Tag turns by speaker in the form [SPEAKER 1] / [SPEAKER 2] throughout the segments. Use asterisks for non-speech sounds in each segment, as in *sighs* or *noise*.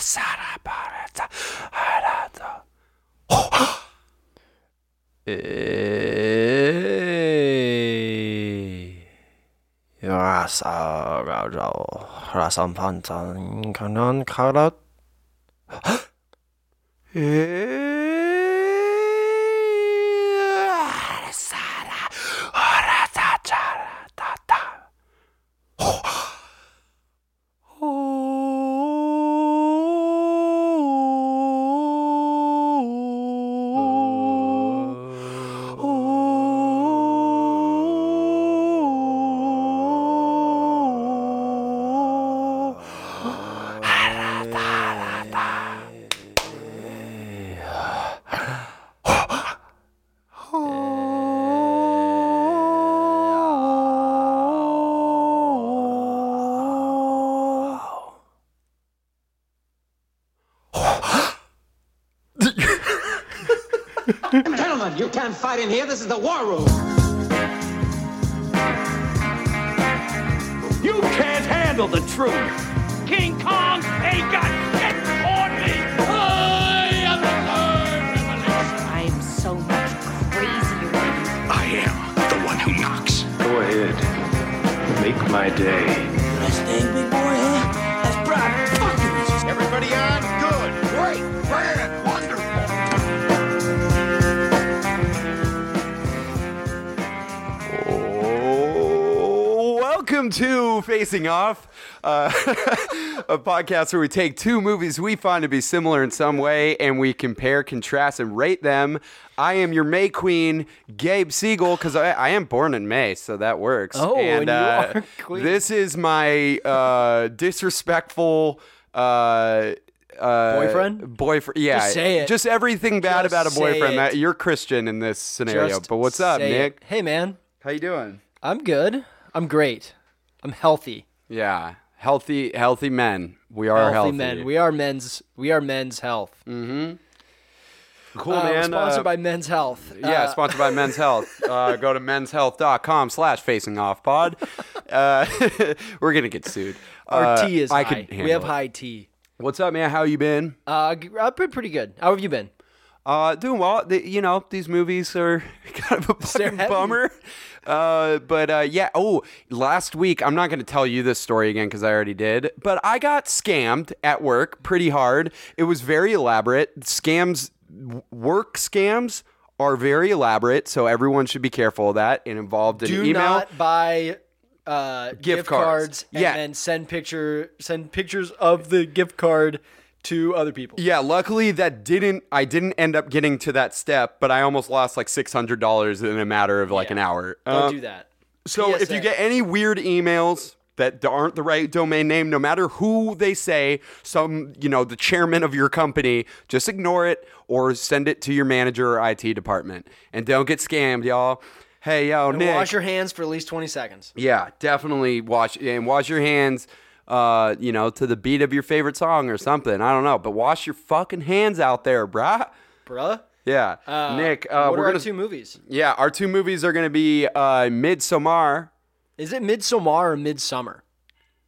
[SPEAKER 1] 살아버렸다 알아도. 라사라라
[SPEAKER 2] 라산판탄 가난
[SPEAKER 1] 가라. 에? Facing Off, uh, *laughs* a podcast where we take two movies we find to be similar in some way and we compare, contrast, and rate them. I am your May Queen, Gabe Siegel, because I, I am born in May, so that works. uh,
[SPEAKER 3] Oh, and you are *laughs* queen.
[SPEAKER 1] This is my uh, disrespectful. Uh, uh,
[SPEAKER 3] Boyfriend?
[SPEAKER 1] boyfriend, yeah.
[SPEAKER 3] Just say it.
[SPEAKER 1] Just everything bad
[SPEAKER 3] Just
[SPEAKER 1] about a boyfriend. That you're Christian in this scenario.
[SPEAKER 3] Just
[SPEAKER 1] but what's up, Nick?
[SPEAKER 3] it. Hey, man.
[SPEAKER 1] How you doing?
[SPEAKER 3] I'm good. I'm great. I'm healthy.
[SPEAKER 1] Yeah, healthy, healthy men. We are healthy,
[SPEAKER 3] men. We are men's. We are men's health.
[SPEAKER 1] cool,
[SPEAKER 3] Uh,
[SPEAKER 1] man.
[SPEAKER 3] sponsored
[SPEAKER 1] Uh,
[SPEAKER 3] by Men's Health.
[SPEAKER 1] yeah,
[SPEAKER 3] Uh,
[SPEAKER 1] sponsored by Men's *laughs* Health. Uh, go to menshealth.com slash facing off pod. Uh, *laughs* we're gonna get sued.
[SPEAKER 3] our tea is
[SPEAKER 1] I
[SPEAKER 3] high.
[SPEAKER 1] could
[SPEAKER 3] We have
[SPEAKER 1] it.
[SPEAKER 3] high tea.
[SPEAKER 1] What's up, man? How you been?
[SPEAKER 3] Uh, I've been pretty good. How have you been?
[SPEAKER 1] Uh, doing well. The, you know, these movies are *laughs* kind of a fucking bummer. Uh, but uh, yeah. Oh, last week I'm not going to tell you this story again because I already did. But I got scammed at work pretty hard. It was very elaborate. Scams, work scams are very elaborate, so everyone should be careful of that. It involved an
[SPEAKER 3] Do
[SPEAKER 1] email.
[SPEAKER 3] not buy uh, gift,
[SPEAKER 1] cards.
[SPEAKER 3] cards, and
[SPEAKER 1] Yeah.
[SPEAKER 3] then send picture send pictures of the gift card to other people.
[SPEAKER 1] Yeah, luckily that didn't. I didn't end up getting to that step, but I almost lost like six hundred dollars in a matter of like
[SPEAKER 3] Yeah.
[SPEAKER 1] an hour.
[SPEAKER 3] Don't
[SPEAKER 1] Uh,
[SPEAKER 3] do that.
[SPEAKER 1] So if you get any weird emails that aren't the right domain name, no matter who they say, some you know the chairman of your company, just ignore it or send it to your manager or IT department, and don't get scammed, y'all. Hey, yo,
[SPEAKER 3] And
[SPEAKER 1] Nick.
[SPEAKER 3] wash your hands for at least twenty seconds.
[SPEAKER 1] yeah, definitely wash and wash your hands. Uh, you know, to the beat of your favorite song or something. I don't know, but wash your fucking hands out there, brah.
[SPEAKER 3] Bruh.
[SPEAKER 1] Yeah,
[SPEAKER 3] Uh,
[SPEAKER 1] Nick. Uh,
[SPEAKER 3] what
[SPEAKER 1] we're
[SPEAKER 3] are our
[SPEAKER 1] gonna
[SPEAKER 3] two movies?
[SPEAKER 1] yeah, our two movies are gonna be uh, Midsommar.
[SPEAKER 3] Is it Midsommar or Midsummer?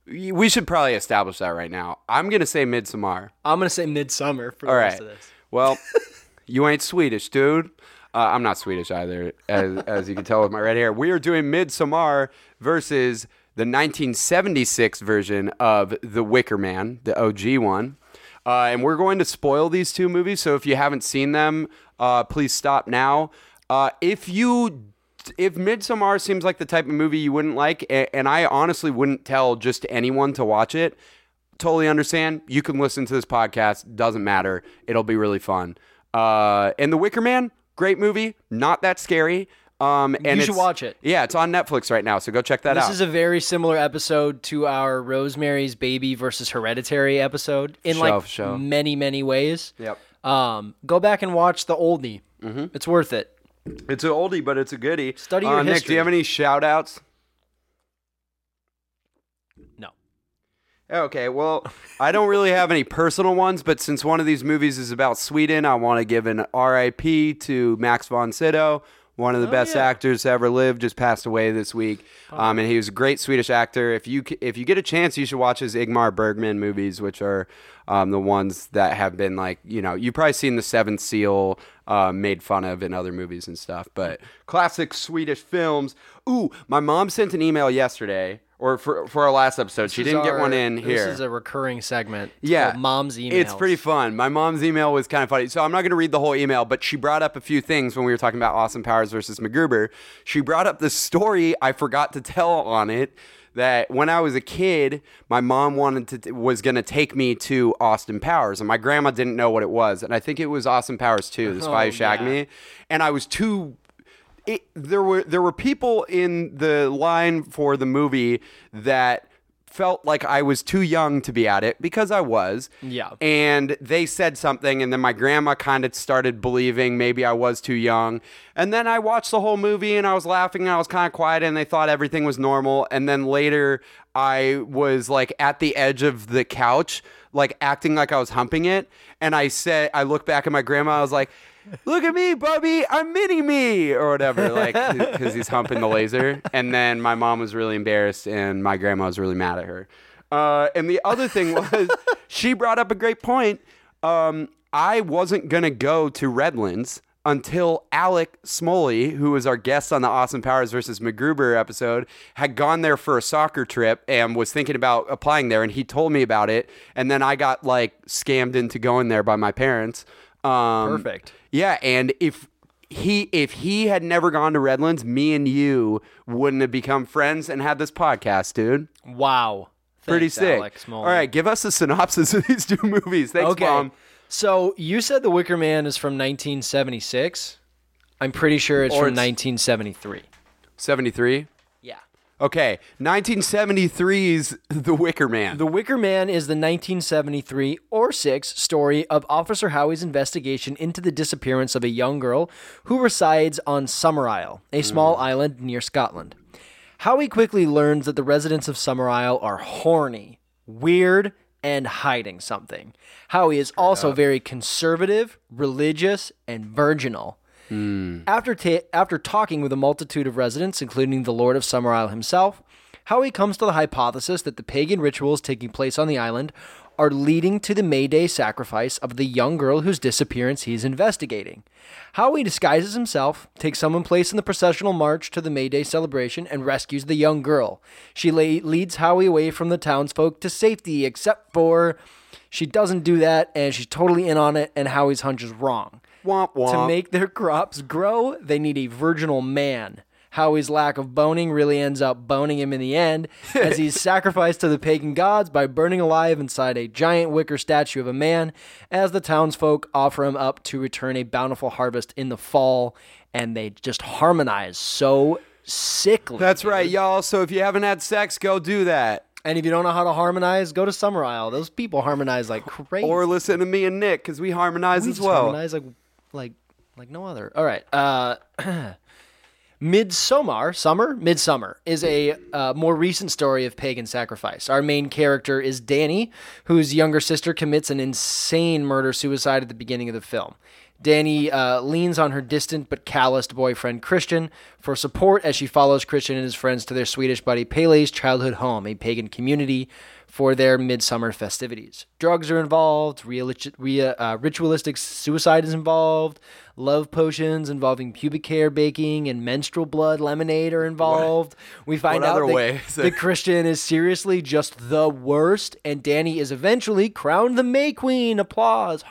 [SPEAKER 1] We should probably establish that right now. I'm gonna say Midsommar.
[SPEAKER 3] I'm gonna say Midsummer for the
[SPEAKER 1] All
[SPEAKER 3] rest of this.
[SPEAKER 1] Well, *laughs* you ain't Swedish, dude. Uh, I'm not Swedish either, as, as you can tell with my red hair. We are doing Midsommar versus the 1976 version of The Wicker Man, the OG one. Uh, and we're going to spoil these two movies. So if you haven't seen them, uh, please stop now. Uh, if you if Midsommar seems like the type of movie you wouldn't like, and I honestly wouldn't tell just anyone to watch it, totally understand. You can listen to this podcast. Doesn't matter. It'll be really fun. Uh, and The Wicker Man, great movie. Not that scary. Um, and
[SPEAKER 3] You should watch it.
[SPEAKER 1] Yeah, it's on Netflix right now. So go check that
[SPEAKER 3] This
[SPEAKER 1] out.
[SPEAKER 3] This is a very similar episode to our Rosemary's Baby versus Hereditary episode in
[SPEAKER 1] Show,
[SPEAKER 3] like
[SPEAKER 1] show.
[SPEAKER 3] many many ways.
[SPEAKER 1] Yep.
[SPEAKER 3] Um, go back and watch the oldie. Mm-hmm. It's worth it.
[SPEAKER 1] it's an oldie, but it's a goodie.
[SPEAKER 3] Study your
[SPEAKER 1] uh, Nick, do you have any shout outs?
[SPEAKER 3] No.
[SPEAKER 1] Okay, well, I don't really have any personal ones, but since one of these movies is about Sweden, I want to give an RIP to Max von Sydow, one of the best actors to ever live, just passed away this week. Um, and he was a great Swedish actor. If you if you get a chance, you should watch his Ingmar Bergman movies, which are um, the ones that have been like you know you've probably seen the Seventh Seal uh, made fun of in other movies and stuff. But classic Swedish films. Ooh, my mom sent an email yesterday. Or for, for our last episode, she
[SPEAKER 3] This is
[SPEAKER 1] didn't get one in here.
[SPEAKER 3] This is a recurring segment.
[SPEAKER 1] Yeah,
[SPEAKER 3] mom's emails.
[SPEAKER 1] It's pretty fun. My mom's email was kind of funny, so I'm not going to read the whole email, but she brought up a few things when we were talking about Austin Powers versus MacGruber. She brought up the story I forgot to tell on it. That when I was a kid, my mom wanted to was going to take me to Austin Powers, and my grandma didn't know what it was, and I think it was Austin Powers too, The *laughs* oh, Spy
[SPEAKER 3] Oh,
[SPEAKER 1] Who Shagged
[SPEAKER 3] yeah.
[SPEAKER 1] Me, and I was too it, there were there were people in the line for the movie that felt like I was too young to be at it because I was.
[SPEAKER 3] Yeah.
[SPEAKER 1] And they said something and then my grandma kind of started believing maybe I was too young. And then I watched the whole movie and I was laughing and I was kind of quiet and they thought everything was normal and then later I was like at the edge of the couch like acting like I was humping it and I said I looked back at my grandma I was like look at me, Bubby, I'm mini me, or whatever, like, *laughs* because he's humping the laser. And then my mom was really embarrassed, and my grandma was really mad at her. Uh, and the other thing *laughs* was, she brought up a great point. Um, I wasn't going to go to Redlands until Alec Smoley, who was our guest on the Austin Powers versus MacGruber episode, had gone there for a soccer trip and was thinking about applying there. And he told me about it. And then I got like scammed into going there by my parents. Um,
[SPEAKER 3] Perfect.
[SPEAKER 1] Yeah, and if he if he had never gone to Redlands, me and you wouldn't have become friends and had this podcast, dude.
[SPEAKER 3] Wow.
[SPEAKER 1] Pretty
[SPEAKER 3] Thanks,
[SPEAKER 1] sick.
[SPEAKER 3] Alex
[SPEAKER 1] All right, give us a synopsis of *laughs* these two movies. Thanks,
[SPEAKER 3] Okay.
[SPEAKER 1] mom.
[SPEAKER 3] So you said The Wicker Man is from 1976. I'm pretty sure it's
[SPEAKER 1] Or
[SPEAKER 3] from
[SPEAKER 1] it's-
[SPEAKER 3] 1973.
[SPEAKER 1] Seventy three.
[SPEAKER 3] Yeah.
[SPEAKER 1] Okay, 1973's The Wicker Man.
[SPEAKER 3] The Wicker Man is the 1973 or 6 story of Officer Howie's investigation into the disappearance of a young girl who resides on Summer Isle, a hmm. small island near Scotland. Howie quickly learns that the residents of Summer Isle are horny, weird, and hiding something. Howie is also very conservative, religious, and virginal. Hmm. After, ta- after talking with a multitude of residents, including the Lord of Summer Isle himself, Howie comes to the hypothesis that the pagan rituals taking place on the island are leading to the May Day sacrifice of the young girl whose disappearance he's investigating. Howie disguises himself, takes someone place in the processional march to the May Day celebration, and rescues the young girl. She leads Howie away from the townsfolk to safety, except for she doesn't do that, and she's totally in on it, and Howie's hunch is wrong.
[SPEAKER 1] Womp womp.
[SPEAKER 3] To make their crops grow, they need a virginal man. Howie's lack of boning really ends up boning him in the end, *laughs* as he's sacrificed to the pagan gods by burning alive inside a giant wicker statue of a man, as the townsfolk offer him up to return a bountiful harvest in the fall, and they just harmonize so sickly.
[SPEAKER 1] That's right, y'all. So if you haven't had sex, go do that.
[SPEAKER 3] And if you don't know how to harmonize, go to Summer Isle. Those people harmonize like crazy.
[SPEAKER 1] Or listen to me and Nick because we harmonize
[SPEAKER 3] we
[SPEAKER 1] as well.
[SPEAKER 3] harmonize like like like no other. All right. Uh *clears throat* Midsummer, summer, midsummer is a uh, more recent story of pagan sacrifice. Our main character is Danny, whose younger sister commits an insane murder suicide at the beginning of the film. Danny uh, leans on her distant but calloused boyfriend Christian for support as she follows Christian and his friends to their Swedish buddy Pelle's childhood home, a pagan community, for their midsummer festivities. Drugs are involved, real, rea- uh, ritualistic suicide is involved, love potions involving pubic hair baking and menstrual blood lemonade are involved. We find
[SPEAKER 1] What
[SPEAKER 3] out that, that? Christian is seriously just the worst, and Danny is eventually crowned the May Queen. Applause.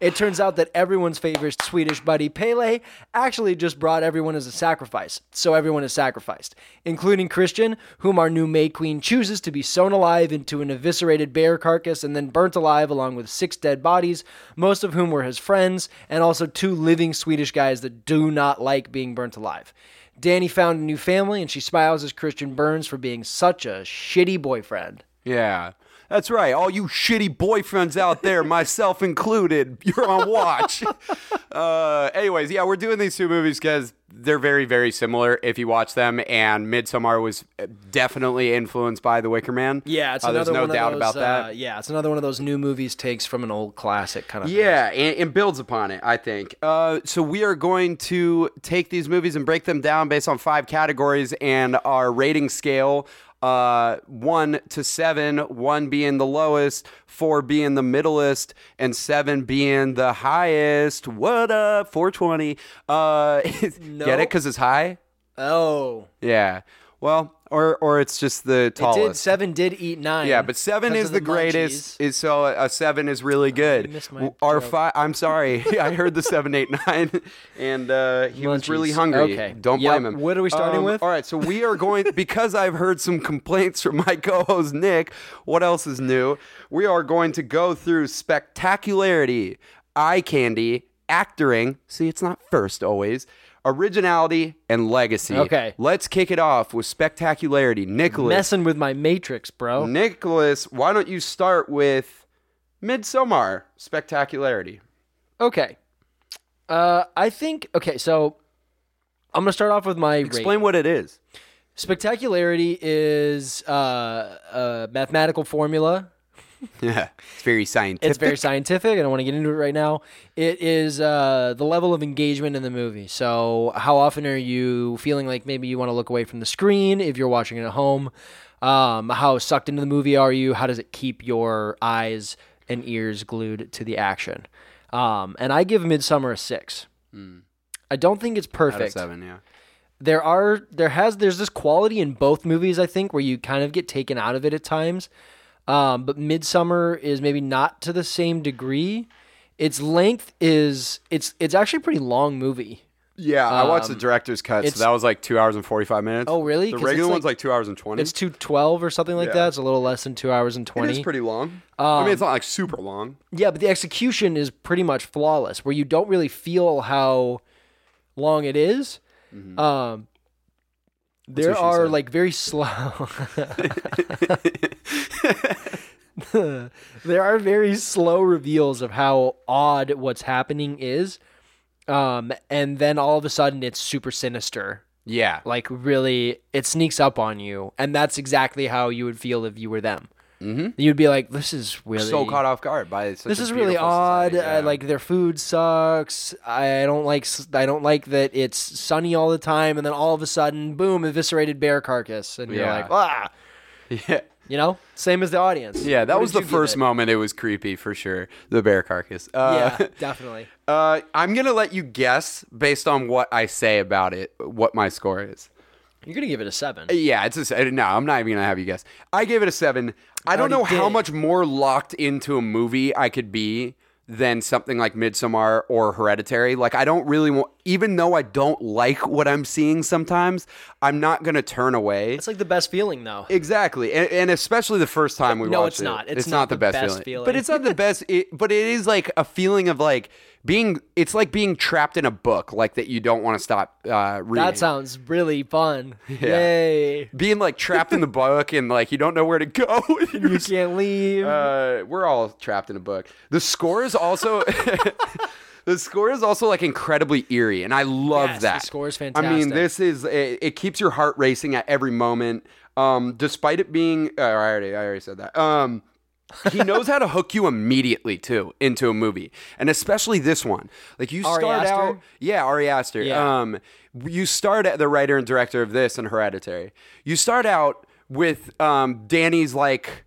[SPEAKER 3] It turns out that everyone's favorite Swedish buddy Pelle actually just brought everyone as a sacrifice, so everyone is sacrificed, including Christian, whom our new May Queen chooses to be sewn alive into an eviscerated bear carcass and then burnt alive along with six dead bodies, most of whom were his friends, and also two living Swedish guys that do not like being burnt alive. Danny found a new family, and she smiles as Christian burns for being such a shitty boyfriend.
[SPEAKER 1] Yeah. That's right. All you shitty boyfriends out there, myself included, you're on watch. *laughs* uh, anyways, yeah, we're doing these two movies because they're very, very similar if you watch them. And Midsommar was definitely influenced by The Wicker Man.
[SPEAKER 3] Yeah, it's
[SPEAKER 1] Uh,
[SPEAKER 3] another
[SPEAKER 1] there's no
[SPEAKER 3] one of
[SPEAKER 1] doubt
[SPEAKER 3] those,
[SPEAKER 1] about that.
[SPEAKER 3] uh, yeah, it's another one of those new movies takes from an old classic kind of.
[SPEAKER 1] Yeah, and, and builds upon it, I think. Uh, so we are going to take these movies and break them down based on five categories and our rating scale. Uh, one to seven, one being the lowest, four being the middlest, and seven being the highest. What up? 420. Uh, *laughs* Get it? Because it's high?
[SPEAKER 3] Oh,
[SPEAKER 1] Yeah. Well, or or it's just the
[SPEAKER 3] it
[SPEAKER 1] tallest.
[SPEAKER 3] did. Seven did eat nine.
[SPEAKER 1] Yeah, but seven is
[SPEAKER 3] of
[SPEAKER 1] the, greatest. Is so a seven is really good.
[SPEAKER 3] missed my
[SPEAKER 1] W- Our five. I'm sorry. *laughs* I heard the seven, eight, nine, *laughs* and uh, he was really hungry.
[SPEAKER 3] Okay.
[SPEAKER 1] Don't
[SPEAKER 3] Yep.
[SPEAKER 1] blame him.
[SPEAKER 3] What are we starting
[SPEAKER 1] Um,
[SPEAKER 3] with?
[SPEAKER 1] All right. So we are going *laughs* because I've heard some complaints from my co-host Nick. What else is new? We are going to go through spectacularity, eye candy, actoring. See, it's not first always. Originality and legacy.
[SPEAKER 3] Okay.
[SPEAKER 1] Let's kick it off with spectacularity. Nicholas.
[SPEAKER 3] messing with my matrix, bro.
[SPEAKER 1] Nicholas, why don't you start with Midsommar Spectacularity?
[SPEAKER 3] Okay. Uh, I think okay. So I'm gonna start off with my
[SPEAKER 1] Explain
[SPEAKER 3] rating.
[SPEAKER 1] what it is.
[SPEAKER 3] Spectacularity is uh, a mathematical formula. *laughs*
[SPEAKER 1] Yeah, it's very scientific.
[SPEAKER 3] It's very scientific. I don't want to get into it right now. It is uh, the level of engagement in the movie. So, how often are you feeling like maybe you want to look away from the screen if you're watching it at home? Um, how sucked into the movie are you? How does it keep your eyes and ears glued to the action? Um, and I give Midsummer a six. I don't think it's perfect
[SPEAKER 1] seven. Yeah.
[SPEAKER 3] there are there has there's this quality in both movies I think where you kind of get taken out of it at times. Um, but Midsummer is maybe not to the same degree. Its length is it's it's actually a pretty long movie.
[SPEAKER 1] Yeah, I watched the
[SPEAKER 3] Um,
[SPEAKER 1] director's cut, so
[SPEAKER 3] it's-
[SPEAKER 1] that was like two hours and forty-five minutes.
[SPEAKER 3] Oh, really?
[SPEAKER 1] The
[SPEAKER 3] 'Cause
[SPEAKER 1] regular
[SPEAKER 3] it's
[SPEAKER 1] one's
[SPEAKER 3] like-
[SPEAKER 1] like two hours and twenty.
[SPEAKER 3] It's two twelve or something like
[SPEAKER 1] Yeah.
[SPEAKER 3] that. It's a little less than two hours and
[SPEAKER 1] It
[SPEAKER 3] twenty.
[SPEAKER 1] is pretty long. I mean, it's not like super long.
[SPEAKER 3] Yeah, but the execution is pretty much flawless, where you don't really feel how long it is. Um, there are like very slow. *laughs* there are very slow reveals of how odd what's happening is, um, and then all of a sudden it's super sinister.
[SPEAKER 1] Yeah.
[SPEAKER 3] Like really, it sneaks up on you, and that's exactly how you would feel if you were them. Mm-hmm. You'd be like, "This is really
[SPEAKER 1] so caught off guard by such
[SPEAKER 3] this is really odd. Uh,
[SPEAKER 1] yeah.
[SPEAKER 3] like their food sucks. I don't like. I don't like that it's sunny all the time, and then all of a sudden, boom, eviscerated bear carcass, and you're
[SPEAKER 1] Yeah.
[SPEAKER 3] like, ah, *laughs*
[SPEAKER 1] yeah.
[SPEAKER 3] you know, same as the audience.
[SPEAKER 1] Yeah, that was the first
[SPEAKER 3] it?
[SPEAKER 1] moment it was creepy for sure. The bear carcass. Uh,
[SPEAKER 3] Yeah, *laughs* definitely.
[SPEAKER 1] Uh, I'm gonna let you guess based on what I say about it, what my score is.
[SPEAKER 3] You're gonna give it a seven.
[SPEAKER 1] Uh, yeah, it's a uh, no. I'm not even gonna have you guess. I gave it a seven. I don't know
[SPEAKER 3] already
[SPEAKER 1] how much more locked into a movie I could be than something like Midsommar or Hereditary. Like I don't really want, even though I don't like what I'm seeing sometimes, I'm not gonna turn away.
[SPEAKER 3] It's like the best feeling, though.
[SPEAKER 1] Exactly, and, and especially the first time we
[SPEAKER 3] No,
[SPEAKER 1] watched
[SPEAKER 3] it's
[SPEAKER 1] it.
[SPEAKER 3] not. It's
[SPEAKER 1] not, It's
[SPEAKER 3] not
[SPEAKER 1] the,
[SPEAKER 3] the
[SPEAKER 1] best,
[SPEAKER 3] best
[SPEAKER 1] feeling.
[SPEAKER 3] feeling.
[SPEAKER 1] but it's not the best. *laughs* It, but it is like a feeling of like being. It's like being trapped in a book, like that you don't want to stop uh, reading.
[SPEAKER 3] that sounds really fun. *laughs* Yay!
[SPEAKER 1] being like trapped in the *laughs* book and like you don't know where to go.
[SPEAKER 3] You can't leave.
[SPEAKER 1] uh, we're all trapped in a book. The score is also. The score is also like incredibly eerie, and I love
[SPEAKER 3] Yes, the
[SPEAKER 1] that.
[SPEAKER 3] score is fantastic.
[SPEAKER 1] I mean, this is it, it keeps your heart racing at every moment, um, despite it being. Uh, I already, I already said that. Um, he *laughs* knows how to hook you immediately too into a movie, and especially this one. Like you
[SPEAKER 3] Ari
[SPEAKER 1] start
[SPEAKER 3] Aster?
[SPEAKER 1] out, yeah, Ari Aster.
[SPEAKER 3] Yeah.
[SPEAKER 1] Um, you start at the writer and director of this and Hereditary. You start out with um, Danny's like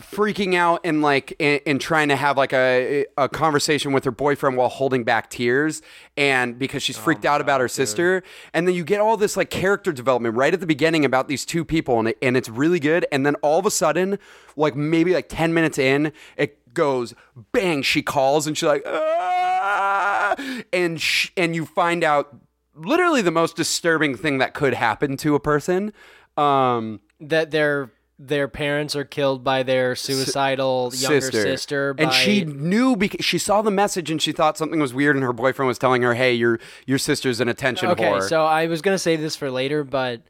[SPEAKER 1] freaking out and like and, and trying to have like a a conversation with her boyfriend while holding back tears and because she's freaked out about her sister. And then you get all this like character development right at the beginning about these two people and it, and it's really good. And then all of a sudden like maybe like 10 minutes in it goes bang she calls and she's like ah! and sh- and you find out literally the most disturbing thing that could happen to a person um
[SPEAKER 3] that their their parents are killed by their suicidal younger sister,
[SPEAKER 1] and
[SPEAKER 3] by-
[SPEAKER 1] she knew because she saw the message and she thought something was weird and her boyfriend was telling her hey your your sister's an attention
[SPEAKER 3] okay
[SPEAKER 1] whore
[SPEAKER 3] so i was gonna say this for later but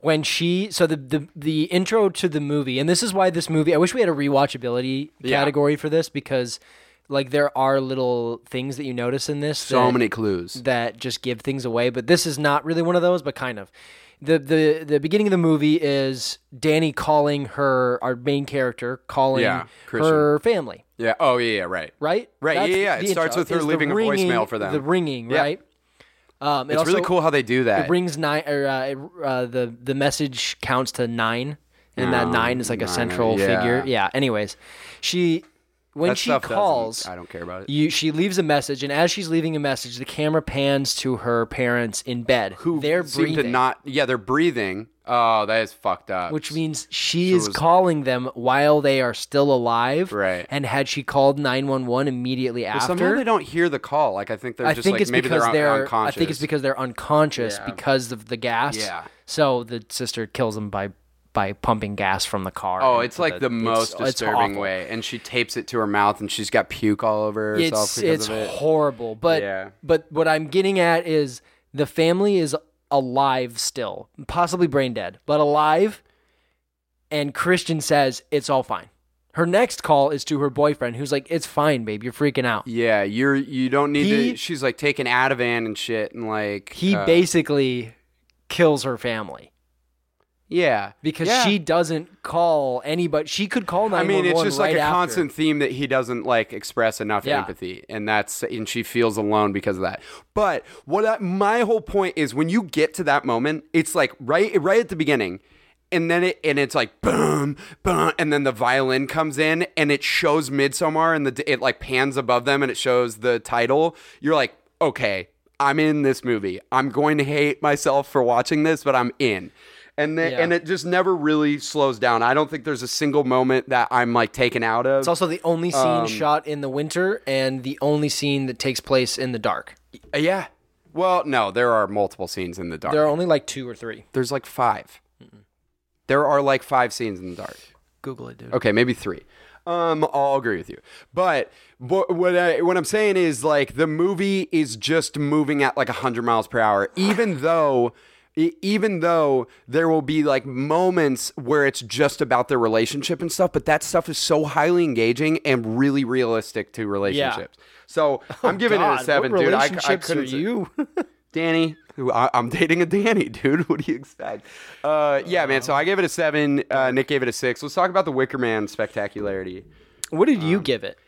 [SPEAKER 3] when she so the, the the intro to the movie and this is why this movie i wish we had a rewatchability
[SPEAKER 1] Yeah.
[SPEAKER 3] category for this because like there are little things that you notice in this
[SPEAKER 1] So
[SPEAKER 3] that-
[SPEAKER 1] many clues.
[SPEAKER 3] that just give things away but this is not really one of those but kind of the the the beginning of the movie is danny calling her our main character calling
[SPEAKER 1] Yeah,
[SPEAKER 3] her family
[SPEAKER 1] Yeah. Oh yeah. yeah right.
[SPEAKER 3] right
[SPEAKER 1] Right,
[SPEAKER 3] That's
[SPEAKER 1] yeah, yeah. It starts with her leaving a voicemail for them.
[SPEAKER 3] the ringing
[SPEAKER 1] Yeah.
[SPEAKER 3] right um, it
[SPEAKER 1] It's really cool how they do that.
[SPEAKER 3] it rings nine or uh, it, uh, the the message counts to nine and that nine is like a central figure yeah anyways she when
[SPEAKER 1] That
[SPEAKER 3] she calls
[SPEAKER 1] I don't care about it.
[SPEAKER 3] you she leaves a message and as she's leaving a message the camera pans to her parents in bed
[SPEAKER 1] Who
[SPEAKER 3] they're
[SPEAKER 1] seem
[SPEAKER 3] breathing
[SPEAKER 1] to not? Yeah, they're breathing. Oh, that is fucked up.
[SPEAKER 3] which means she
[SPEAKER 1] So
[SPEAKER 3] is
[SPEAKER 1] was-
[SPEAKER 3] calling them while they are still alive
[SPEAKER 1] Right.
[SPEAKER 3] and had she called 911 immediately
[SPEAKER 1] Well,
[SPEAKER 3] after
[SPEAKER 1] somehow they don't hear the call. Like I think they're
[SPEAKER 3] I
[SPEAKER 1] just
[SPEAKER 3] think
[SPEAKER 1] like
[SPEAKER 3] it's
[SPEAKER 1] maybe
[SPEAKER 3] because
[SPEAKER 1] they're, un-
[SPEAKER 3] they're.
[SPEAKER 1] unconscious.
[SPEAKER 3] I think it's because they're unconscious
[SPEAKER 1] Yeah.
[SPEAKER 3] because of the gas.
[SPEAKER 1] Yeah.
[SPEAKER 3] So the sister kills them by by pumping gas from the car.
[SPEAKER 1] Oh, it's like the,
[SPEAKER 3] it's-
[SPEAKER 1] most
[SPEAKER 3] it's
[SPEAKER 1] disturbing
[SPEAKER 3] awful.
[SPEAKER 1] way, and she tapes it to her mouth, and she's got puke all over herself
[SPEAKER 3] It's
[SPEAKER 1] because
[SPEAKER 3] it's
[SPEAKER 1] of it.
[SPEAKER 3] horrible. But
[SPEAKER 1] Yeah.
[SPEAKER 3] but what I'm getting at is the family is alive still, possibly brain dead, but alive. And Christian says it's all fine. Her next call is to her boyfriend, who's like, "It's fine, babe. You're freaking out."
[SPEAKER 1] Yeah, you're you don't need
[SPEAKER 3] He-
[SPEAKER 1] to. She's like taking Ativan and shit, and like
[SPEAKER 3] He
[SPEAKER 1] uh,
[SPEAKER 3] basically kills her family.
[SPEAKER 1] Yeah
[SPEAKER 3] because
[SPEAKER 1] Yeah.
[SPEAKER 3] she doesn't call anybody. She could call
[SPEAKER 1] I mean, it's just like a
[SPEAKER 3] after.
[SPEAKER 1] constant theme that he doesn't like express enough
[SPEAKER 3] Yeah.
[SPEAKER 1] empathy, and that's and she feels alone because of that. But what I, my whole point is, when you get to that moment, it's like right right at the beginning, and then it and it's like boom, boom, and then the violin comes in and it shows Midsommar, and the it like pans above them and it shows the title. You're like, okay, I'm in this movie. I'm going to hate myself for watching this, but I'm in. And then,
[SPEAKER 3] Yeah.
[SPEAKER 1] and it just never really slows down. I don't think there's a single moment that I'm like taken out of.
[SPEAKER 3] It's also the only scene
[SPEAKER 1] Um,
[SPEAKER 3] shot in the winter and the only scene that takes place in the dark.
[SPEAKER 1] Yeah. Well, no, there are multiple scenes in the dark.
[SPEAKER 3] There are only like two or three.
[SPEAKER 1] There's like 5 There are like five scenes in the dark.
[SPEAKER 3] Google it, dude.
[SPEAKER 1] Okay, maybe three. Um, I'll agree with you. But what what, I, what I'm saying is like the movie is just moving at like 100 miles per hour, even though. Even though there will be like moments where it's just about their relationship and stuff, but that stuff is so highly engaging and really realistic to relationships. So *laughs* I'm giving it a seven, dude. I, I couldn't
[SPEAKER 3] you? *laughs*
[SPEAKER 1] Danny. who I, I'm dating a Danny, dude. *laughs* What do you expect? Uh, yeah, man. So I gave it a seven. Uh, Nick gave it a six. Let's talk about the Wicker Man spectacularity.
[SPEAKER 3] what did
[SPEAKER 1] Um,
[SPEAKER 3] you give it?